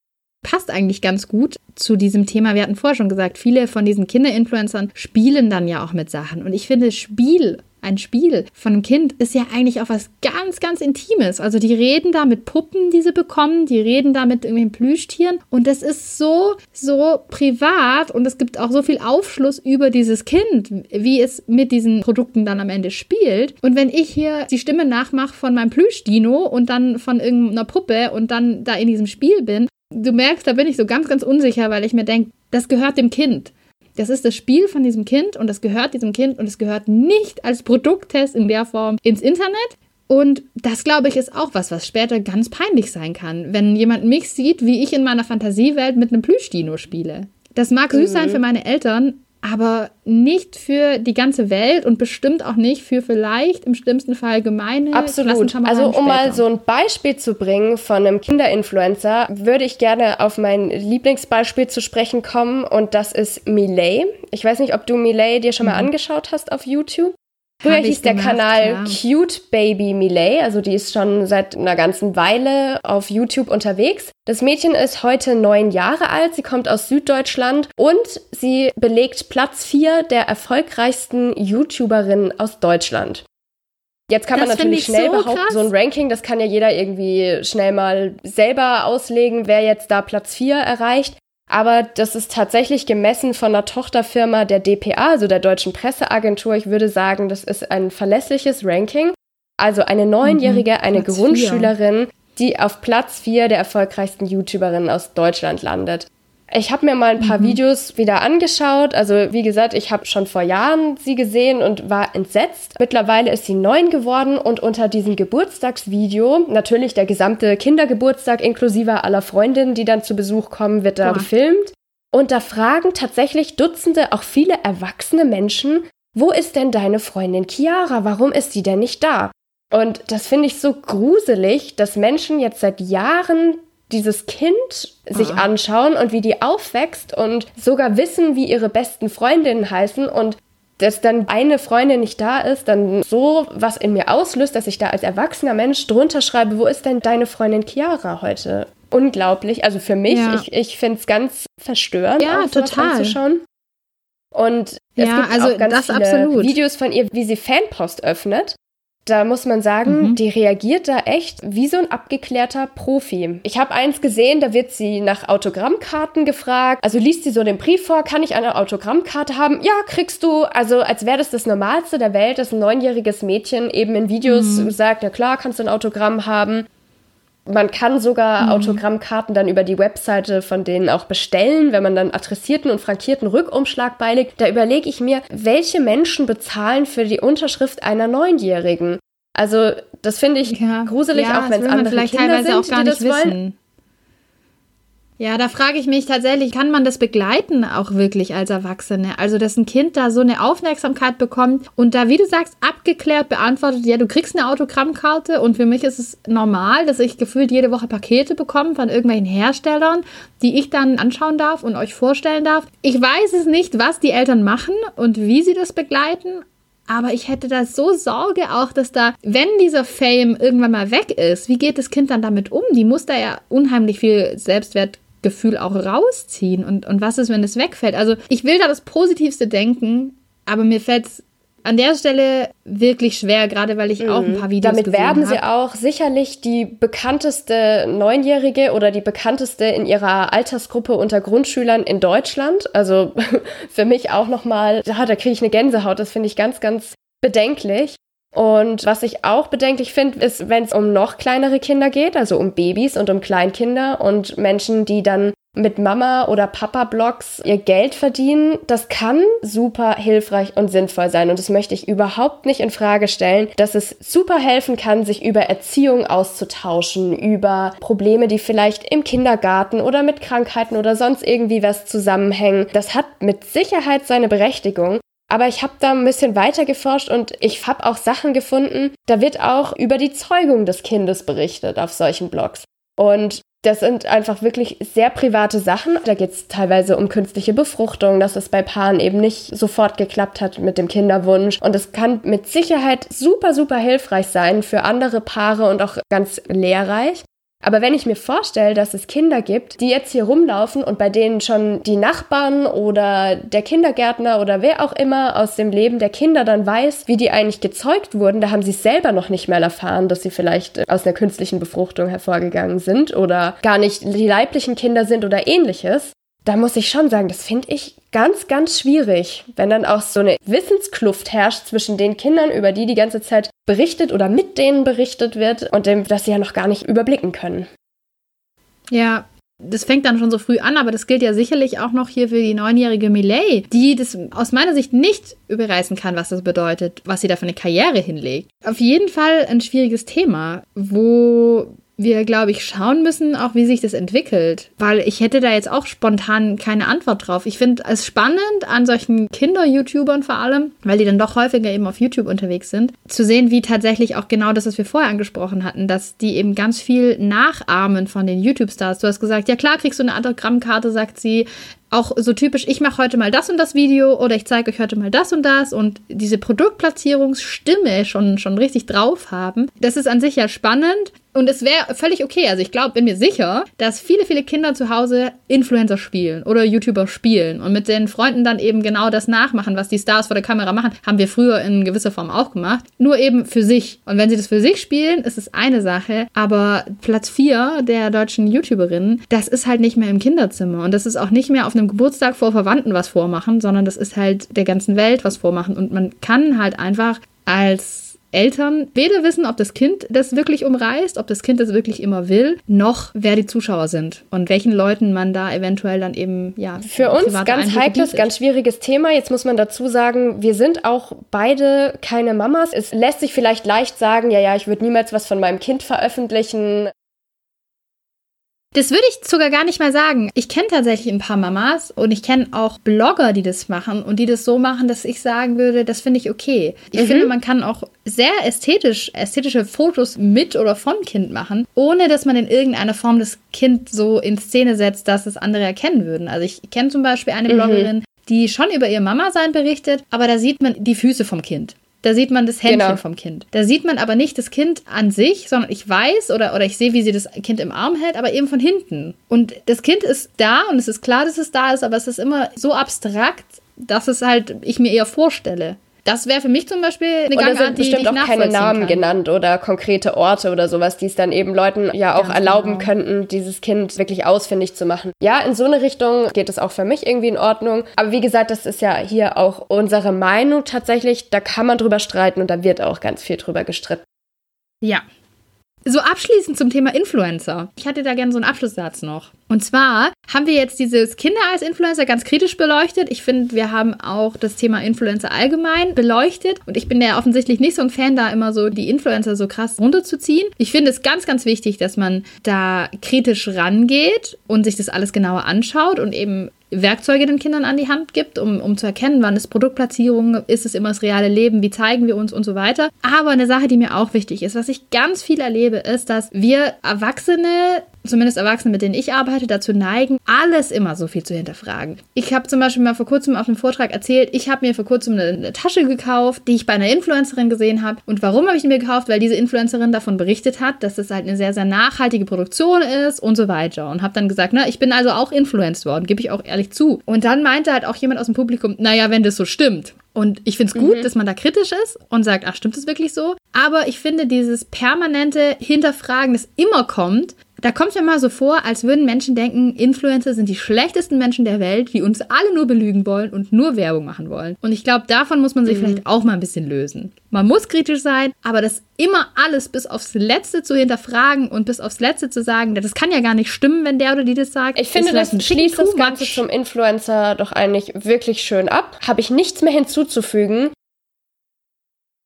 Passt eigentlich ganz gut zu diesem Thema. Wir hatten vorher schon gesagt, viele von diesen Kinderinfluencern spielen dann ja auch mit Sachen. Und ich finde, Spiel ein Spiel von einem Kind ist ja eigentlich auch was ganz, ganz Intimes. Also die reden da mit Puppen, die sie bekommen, die reden da mit irgendwelchen Plüschtieren und das ist so, so privat und es gibt auch so viel Aufschluss über dieses Kind, wie es mit diesen Produkten dann am Ende spielt. Und wenn ich hier die Stimme nachmache von meinem Plüschdino und dann von irgendeiner Puppe und dann da in diesem Spiel bin, du merkst, da bin ich so ganz, ganz unsicher, weil ich mir denke, das gehört dem Kind. Das ist das Spiel von diesem Kind und das gehört diesem Kind und es gehört nicht als Produkttest in der Form ins Internet. Und das, glaube ich, ist auch was, was später ganz peinlich sein kann, wenn jemand mich sieht, wie ich in meiner Fantasiewelt mit einem Plüschdino spiele. Das mag süß mhm. sein für meine Eltern, aber nicht für die ganze Welt und bestimmt auch nicht für vielleicht im schlimmsten Fall gemeine Absolut. Also um später. mal so ein Beispiel zu bringen von einem Kinderinfluencer, würde ich gerne auf mein Lieblingsbeispiel zu sprechen kommen und das ist Millet. Ich weiß nicht, ob du Millet dir schon mal mhm. angeschaut hast auf YouTube. Früher hieß der gemacht, Kanal ja. Cute Baby Millet, also die ist schon seit einer ganzen Weile auf YouTube unterwegs. Das Mädchen ist heute neun Jahre alt, sie kommt aus Süddeutschland und sie belegt Platz vier der erfolgreichsten YouTuberinnen aus Deutschland. Jetzt kann das man natürlich schnell so behaupten, krass. so ein Ranking, das kann ja jeder irgendwie schnell mal selber auslegen, wer jetzt da Platz vier erreicht. Aber das ist tatsächlich gemessen von einer Tochterfirma der DPA, also der Deutschen Presseagentur. Ich würde sagen, das ist ein verlässliches Ranking. Also eine Neunjährige, mhm, eine Grundschülerin, die auf Platz vier der erfolgreichsten YouTuberinnen aus Deutschland landet. Ich habe mir mal ein paar mhm. Videos wieder angeschaut. Also wie gesagt, ich habe schon vor Jahren sie gesehen und war entsetzt. Mittlerweile ist sie neun geworden und unter diesem Geburtstagsvideo, natürlich der gesamte Kindergeburtstag inklusive aller Freundinnen, die dann zu Besuch kommen, wird da Boah. gefilmt. Und da fragen tatsächlich Dutzende, auch viele erwachsene Menschen, wo ist denn deine Freundin Chiara? Warum ist sie denn nicht da? Und das finde ich so gruselig, dass Menschen jetzt seit Jahren dieses Kind sich ah. anschauen und wie die aufwächst und sogar wissen, wie ihre besten Freundinnen heißen und dass dann eine Freundin nicht da ist, dann so was in mir auslöst, dass ich da als erwachsener Mensch drunter schreibe, wo ist denn deine Freundin Chiara heute? Unglaublich. Also für mich, ja. ich, ich finde es ganz verstörend, ja, auch total. anzuschauen. Und es ja, gibt also auch ganz viele absolut. Videos von ihr, wie sie Fanpost öffnet. Da muss man sagen, mhm. die reagiert da echt wie so ein abgeklärter Profi. Ich habe eins gesehen, da wird sie nach Autogrammkarten gefragt. Also liest sie so den Brief vor, kann ich eine Autogrammkarte haben? Ja, kriegst du. Also als wäre das das Normalste der Welt, dass ein neunjähriges Mädchen eben in Videos mhm. sagt, ja klar, kannst du ein Autogramm haben. Man kann sogar mhm. Autogrammkarten dann über die Webseite von denen auch bestellen, wenn man dann adressierten und frankierten Rückumschlag beilegt. Da überlege ich mir, welche Menschen bezahlen für die Unterschrift einer Neunjährigen? Also das finde ich ja. gruselig, ja, auch wenn es andere vielleicht Kinder teilweise sind, auch gar nicht wissen. Wollen. Ja, da frage ich mich tatsächlich, kann man das begleiten auch wirklich als Erwachsene? Also, dass ein Kind da so eine Aufmerksamkeit bekommt und da, wie du sagst, abgeklärt beantwortet, ja, du kriegst eine Autogrammkarte und für mich ist es normal, dass ich gefühlt jede Woche Pakete bekomme von irgendwelchen Herstellern, die ich dann anschauen darf und euch vorstellen darf. Ich weiß es nicht, was die Eltern machen und wie sie das begleiten, aber ich hätte da so Sorge auch, dass da, wenn dieser Fame irgendwann mal weg ist, wie geht das Kind dann damit um? Die muss da ja unheimlich viel Selbstwert Gefühl auch rausziehen? Und, und was ist, wenn es wegfällt? Also ich will da das Positivste denken, aber mir fällt es an der Stelle wirklich schwer, gerade weil ich auch ein mhm. paar Videos Damit werben hab. sie auch sicherlich die bekannteste Neunjährige oder die bekannteste in ihrer Altersgruppe unter Grundschülern in Deutschland. Also für mich auch nochmal, ja, da kriege ich eine Gänsehaut. Das finde ich ganz, ganz bedenklich. Und was ich auch bedenklich finde, ist, wenn es um noch kleinere Kinder geht, also um Babys und um Kleinkinder und Menschen, die dann mit Mama- oder Papa-Blogs ihr Geld verdienen, das kann super hilfreich und sinnvoll sein. Und das möchte ich überhaupt nicht in Frage stellen, dass es super helfen kann, sich über Erziehung auszutauschen, über Probleme, die vielleicht im Kindergarten oder mit Krankheiten oder sonst irgendwie was zusammenhängen. Das hat mit Sicherheit seine Berechtigung. Aber ich habe da ein bisschen weiter geforscht und ich habe auch Sachen gefunden, da wird auch über die Zeugung des Kindes berichtet auf solchen Blogs. Und das sind einfach wirklich sehr private Sachen. Da geht es teilweise um künstliche Befruchtung, dass es bei Paaren eben nicht sofort geklappt hat mit dem Kinderwunsch. Und es kann mit Sicherheit super, super hilfreich sein für andere Paare und auch ganz lehrreich. Aber wenn ich mir vorstelle, dass es Kinder gibt, die jetzt hier rumlaufen und bei denen schon die Nachbarn oder der Kindergärtner oder wer auch immer aus dem Leben der Kinder dann weiß, wie die eigentlich gezeugt wurden, da haben sie selber noch nicht mal erfahren, dass sie vielleicht aus einer künstlichen Befruchtung hervorgegangen sind oder gar nicht die leiblichen Kinder sind oder ähnliches da muss ich schon sagen, das finde ich ganz, ganz schwierig, wenn dann auch so eine Wissenskluft herrscht zwischen den Kindern, über die die ganze Zeit berichtet oder mit denen berichtet wird und dem, dass sie ja noch gar nicht überblicken können. Ja, das fängt dann schon so früh an, aber das gilt ja sicherlich auch noch hier für die neunjährige Millet, die das aus meiner Sicht nicht überreißen kann, was das bedeutet, was sie da für eine Karriere hinlegt. Auf jeden Fall ein schwieriges Thema, wo wir, glaube ich, schauen müssen, auch wie sich das entwickelt. Weil ich hätte da jetzt auch spontan keine Antwort drauf. Ich finde es spannend an solchen Kinder-YouTubern vor allem, weil die dann doch häufiger eben auf YouTube unterwegs sind, zu sehen, wie tatsächlich auch genau das, was wir vorher angesprochen hatten, dass die eben ganz viel nachahmen von den YouTube-Stars. Du hast gesagt, ja klar, kriegst du eine Autogrammkarte, sagt sie auch so typisch, ich mache heute mal das und das Video oder ich zeige euch heute mal das und das und diese Produktplatzierungsstimme schon, schon richtig drauf haben. Das ist an sich ja spannend. Und es wäre völlig okay. Also ich glaube, bin mir sicher, dass viele, viele Kinder zu Hause Influencer spielen oder YouTuber spielen und mit den Freunden dann eben genau das nachmachen, was die Stars vor der Kamera machen. Haben wir früher in gewisser Form auch gemacht. Nur eben für sich. Und wenn sie das für sich spielen, ist es eine Sache. Aber Platz 4 der deutschen YouTuberinnen, das ist halt nicht mehr im Kinderzimmer. Und das ist auch nicht mehr auf einem Geburtstag vor Verwandten was vormachen, sondern das ist halt der ganzen Welt was vormachen. Und man kann halt einfach als Eltern weder wissen, ob das Kind das wirklich umreißt, ob das Kind das wirklich immer will, noch wer die Zuschauer sind und welchen Leuten man da eventuell dann eben, ja. Für uns ganz Einblicke heikles, bietet. ganz schwieriges Thema. Jetzt muss man dazu sagen, wir sind auch beide keine Mamas. Es lässt sich vielleicht leicht sagen, ja, ja, ich würde niemals was von meinem Kind veröffentlichen. Das würde ich sogar gar nicht mal sagen. Ich kenne tatsächlich ein paar Mamas und ich kenne auch Blogger, die das machen und die das so machen, dass ich sagen würde, das finde ich okay. Ich mhm. finde, man kann auch sehr ästhetisch, ästhetische Fotos mit oder von Kind machen, ohne dass man in irgendeiner Form das Kind so in Szene setzt, dass es andere erkennen würden. Also ich kenne zum Beispiel eine mhm. Bloggerin, die schon über ihr Mama-Sein berichtet, aber da sieht man die Füße vom Kind. Da sieht man das Händchen Genau. vom Kind. Da sieht man aber nicht das Kind an sich, sondern ich weiß oder, oder ich sehe, wie sie das Kind im Arm hält, aber eben von hinten. Und das Kind ist da und es ist klar, dass es da ist, aber es ist immer so abstrakt, dass es halt ich mir eher vorstelle. Das wäre für mich zum Beispiel eine Und da Gangart, sind die, die bestimmt ich auch keine Namen kann. genannt oder konkrete Orte oder sowas, die es dann eben Leuten ja auch Ganz erlauben genau. könnten, dieses Kind wirklich ausfindig zu machen. Ja, in so eine Richtung geht es auch für mich irgendwie in Ordnung. Aber wie gesagt, das ist ja hier auch unsere Meinung tatsächlich. Da kann man drüber streiten und da wird auch ganz viel drüber gestritten. Ja. So abschließend zum Thema Influencer. Ich hatte da gerne so einen Abschlusssatz noch. Und zwar haben wir jetzt dieses Kinder als Influencer ganz kritisch beleuchtet. Ich finde, wir haben auch das Thema Influencer allgemein beleuchtet. Und ich bin ja offensichtlich nicht so ein Fan, da immer so die Influencer so krass runterzuziehen. Ich finde es ganz, ganz wichtig, dass man da kritisch rangeht und sich das alles genauer anschaut und eben Werkzeuge den Kindern an die Hand gibt, um, um zu erkennen, wann ist Produktplatzierung, ist es immer das reale Leben, wie zeigen wir uns und so weiter. Aber eine Sache, die mir auch wichtig ist, was ich ganz viel erlebe, ist, dass wir Erwachsene, zumindest Erwachsene, mit denen ich arbeite, dazu neigen, alles immer so viel zu hinterfragen. Ich habe zum Beispiel mal vor kurzem auf einem Vortrag erzählt, ich habe mir vor kurzem eine, eine Tasche gekauft, die ich bei einer Influencerin gesehen habe. Und warum habe ich die mir gekauft? Weil diese Influencerin davon berichtet hat, dass es halt eine sehr, sehr nachhaltige Produktion ist und so weiter. Und habe dann gesagt, na, ich bin also auch influenced worden, gebe ich auch ehrlich zu. Und dann meinte halt auch jemand aus dem Publikum, naja, wenn das so stimmt. Und ich finde es gut, dass man da kritisch ist und sagt, ach, stimmt das wirklich so? Aber ich finde dieses permanente Hinterfragen, das immer kommt, da kommt mir mal so vor, als würden Menschen denken, Influencer sind die schlechtesten Menschen der Welt, die uns alle nur belügen wollen und nur Werbung machen wollen. Und ich glaube, davon muss man sich vielleicht auch mal ein bisschen lösen. Man muss kritisch sein, aber das immer alles bis aufs Letzte zu hinterfragen und bis aufs Letzte zu sagen, das kann ja gar nicht stimmen, wenn der oder die das sagt. Ich finde, das schließt das Ganze much. zum Influencer doch eigentlich wirklich schön ab. Habe ich nichts mehr hinzuzufügen.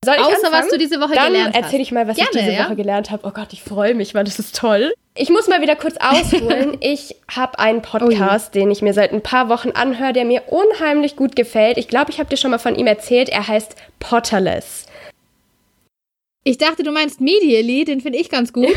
Soll ich Außer anfangen? was du diese Woche Dann gelernt hast. erzähle ich mal, was ich Gerne, diese ja. Woche gelernt habe. Oh Gott, ich freue mich, weil das ist toll. Ich muss mal wieder kurz ausholen. ich habe einen Podcast, den ich mir seit ein paar Wochen anhöre, der mir unheimlich gut gefällt. Ich glaube, ich habe dir schon mal von ihm erzählt. Er heißt Potterless. Ich dachte, du meinst Medially, den finde ich ganz gut.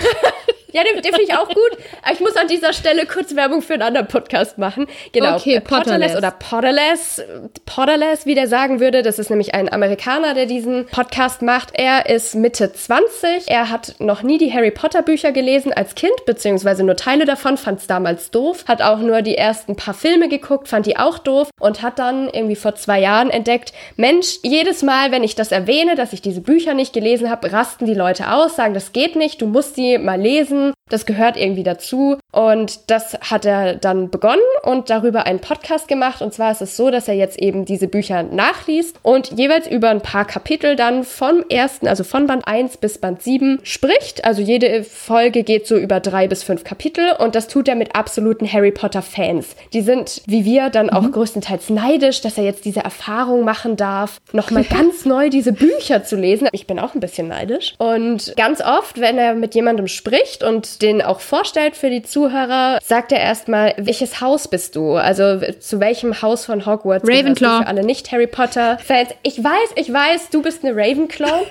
Ja, den, den finde ich auch gut. Aber ich muss an dieser Stelle kurz Werbung für einen anderen Podcast machen. Genau. Okay, Potterless Potterless. oder Potterless. Potterless, wie der sagen würde. Das ist nämlich ein Amerikaner, der diesen Podcast macht. Er ist Mitte 20. Er hat noch nie die Harry Potter Bücher gelesen als Kind, beziehungsweise nur Teile davon, fand es damals doof. Hat auch nur die ersten paar Filme geguckt, fand die auch doof und hat dann irgendwie vor zwei Jahren entdeckt, Mensch, jedes Mal, wenn ich das erwähne, dass ich diese Bücher nicht gelesen habe, rasten die Leute aus, sagen, das geht nicht, du musst sie mal lesen. Das gehört irgendwie dazu. Und das hat er dann begonnen und darüber einen Podcast gemacht. Und zwar ist es so, dass er jetzt eben diese Bücher nachliest und jeweils über ein paar Kapitel dann vom ersten, also von Band 1 bis Band 7 spricht. Also jede Folge geht so über drei bis fünf Kapitel und das tut er mit absoluten Harry Potter Fans. Die sind, wie wir, dann auch größtenteils neidisch, dass er jetzt diese Erfahrung machen darf, nochmal ganz neu diese Bücher zu lesen. Ich bin auch ein bisschen neidisch. Und ganz oft, wenn er mit jemandem spricht und den auch vorstellt für die Zuhörer, sagt er erstmal, welches Haus bist du? Also zu welchem Haus von Hogwarts Ravenclaw. für alle nicht-Harry Potter-Fans? Ich weiß, ich weiß, du bist eine Ravenclaw.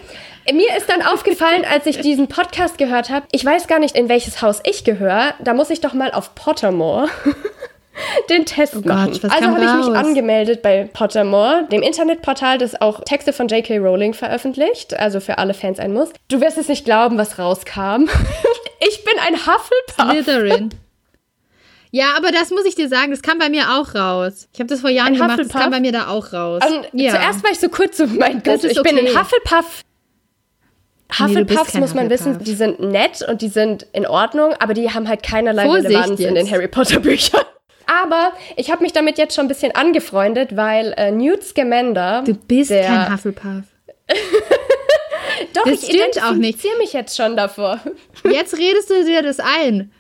Mir ist dann aufgefallen, als ich diesen Podcast gehört habe, ich weiß gar nicht, in welches Haus ich gehöre. Da muss ich doch mal auf Pottermore den Test Oh Gott, machen. also habe ich mich angemeldet bei Pottermore, dem Internetportal, das auch Texte von J.K. Rowling veröffentlicht, also für alle Fans ein Muss. Du wirst es nicht glauben, was rauskam. ich bin ein Hufflepuff. Slytherin. Ja, aber das muss ich dir sagen, das kam bei mir auch raus. Ich habe das vor Jahren Ein gemacht, das Hufflepuff? kam bei mir da auch raus. Und ja. zuerst war ich so kurz so, mein Das Gott, ich bin ein okay. Hufflepuff. Nee, Hufflepuffs kein muss man wissen, Hufflepuff. die sind nett und die sind in Ordnung, aber die haben halt keinerlei Vorsicht Relevanz in den jetzt. Harry Potter Büchern. Aber ich habe mich damit jetzt schon ein bisschen angefreundet, weil äh, Newt Scamander, du bist der, kein Hufflepuff. Doch, Das ich stimmt auch nicht. identifiziere mich jetzt schon davor. Jetzt redest du dir das ein.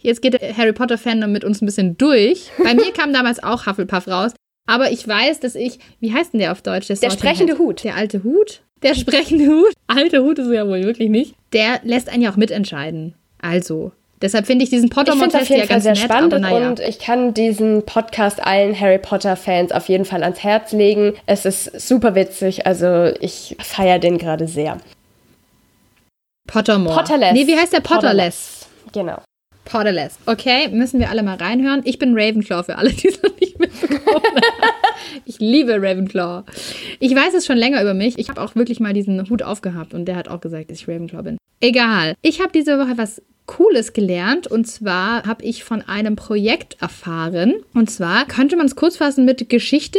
Jetzt geht der Harry Potter-Fandom mit uns ein bisschen durch. Bei mir kam damals auch Hufflepuff raus. Aber ich weiß, dass ich, wie heißt denn der auf Deutsch? Der Sorting sprechende Hat? Hut. Der alte Hut? Der sprechende Hut? Alte Hut ist er ja wohl wirklich nicht. Der lässt einen ja auch mitentscheiden. Also, deshalb finde ich diesen Pottermore-Test ja Fall ganz sehr nett, spannend naja. und ich kann diesen Podcast allen Harry Potter-Fans auf jeden Fall ans Herz legen. Es ist super witzig, also ich feiere den gerade sehr. Pottermore. Potterless. Nee, wie heißt der Potterless? Genau. Porterless. Okay, müssen wir alle mal reinhören. Ich bin Ravenclaw für alle, die es noch nicht mitbekommen haben. Ich liebe Ravenclaw. Ich weiß es schon länger über mich. Ich habe auch wirklich mal diesen Hut aufgehabt und der hat auch gesagt, dass ich Ravenclaw bin. Egal. Ich habe diese Woche was Cooles gelernt und zwar habe ich von einem Projekt erfahren. Und zwar könnte man es kurz fassen mit Geschichte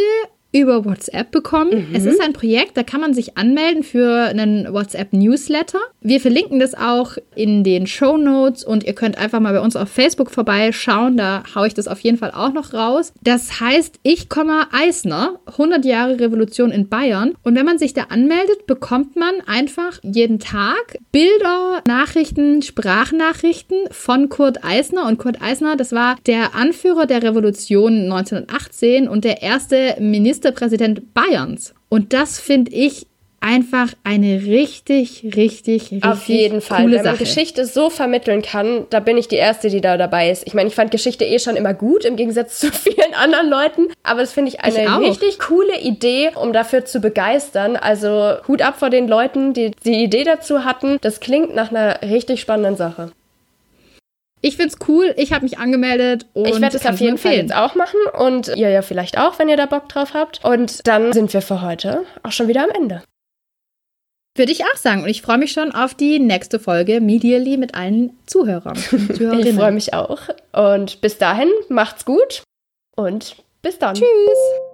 über WhatsApp bekommen. Mhm. Es ist ein Projekt, da kann man sich anmelden für einen WhatsApp-Newsletter. Wir verlinken das auch in den Show Notes und ihr könnt einfach mal bei uns auf Facebook vorbeischauen. Da haue ich das auf jeden Fall auch noch raus. Das heißt, ich komme Eisner, 100 Jahre Revolution in Bayern. Und wenn man sich da anmeldet, bekommt man einfach jeden Tag Bilder, Nachrichten, Sprachnachrichten von Kurt Eisner. Und Kurt Eisner, das war der Anführer der Revolution 1918 und der erste Minister Ministerpräsident Bayerns. Und das finde ich einfach eine richtig, richtig, richtig Auf jeden Fall. coole Wenn man Sache. Geschichte so vermitteln kann, da bin ich die Erste, die da dabei ist. Ich meine, ich fand Geschichte eh schon immer gut, im Gegensatz zu vielen anderen Leuten. Aber das finde ich eine Ich richtig coole Idee, um dafür zu begeistern. Also Hut ab vor den Leuten, die die Idee dazu hatten. Das klingt nach einer richtig spannenden Sache. Ich finde es cool. Ich habe mich angemeldet und ich werde es auf jeden Fall jetzt auch machen und ihr ja vielleicht auch, wenn ihr da Bock drauf habt. Und dann sind wir für heute auch schon wieder am Ende. Würde ich auch sagen. Und ich freue mich schon auf die nächste Folge Medially mit allen Zuhörern. Ich freue mich auch. Und bis dahin, macht's gut und bis dann. Tschüss.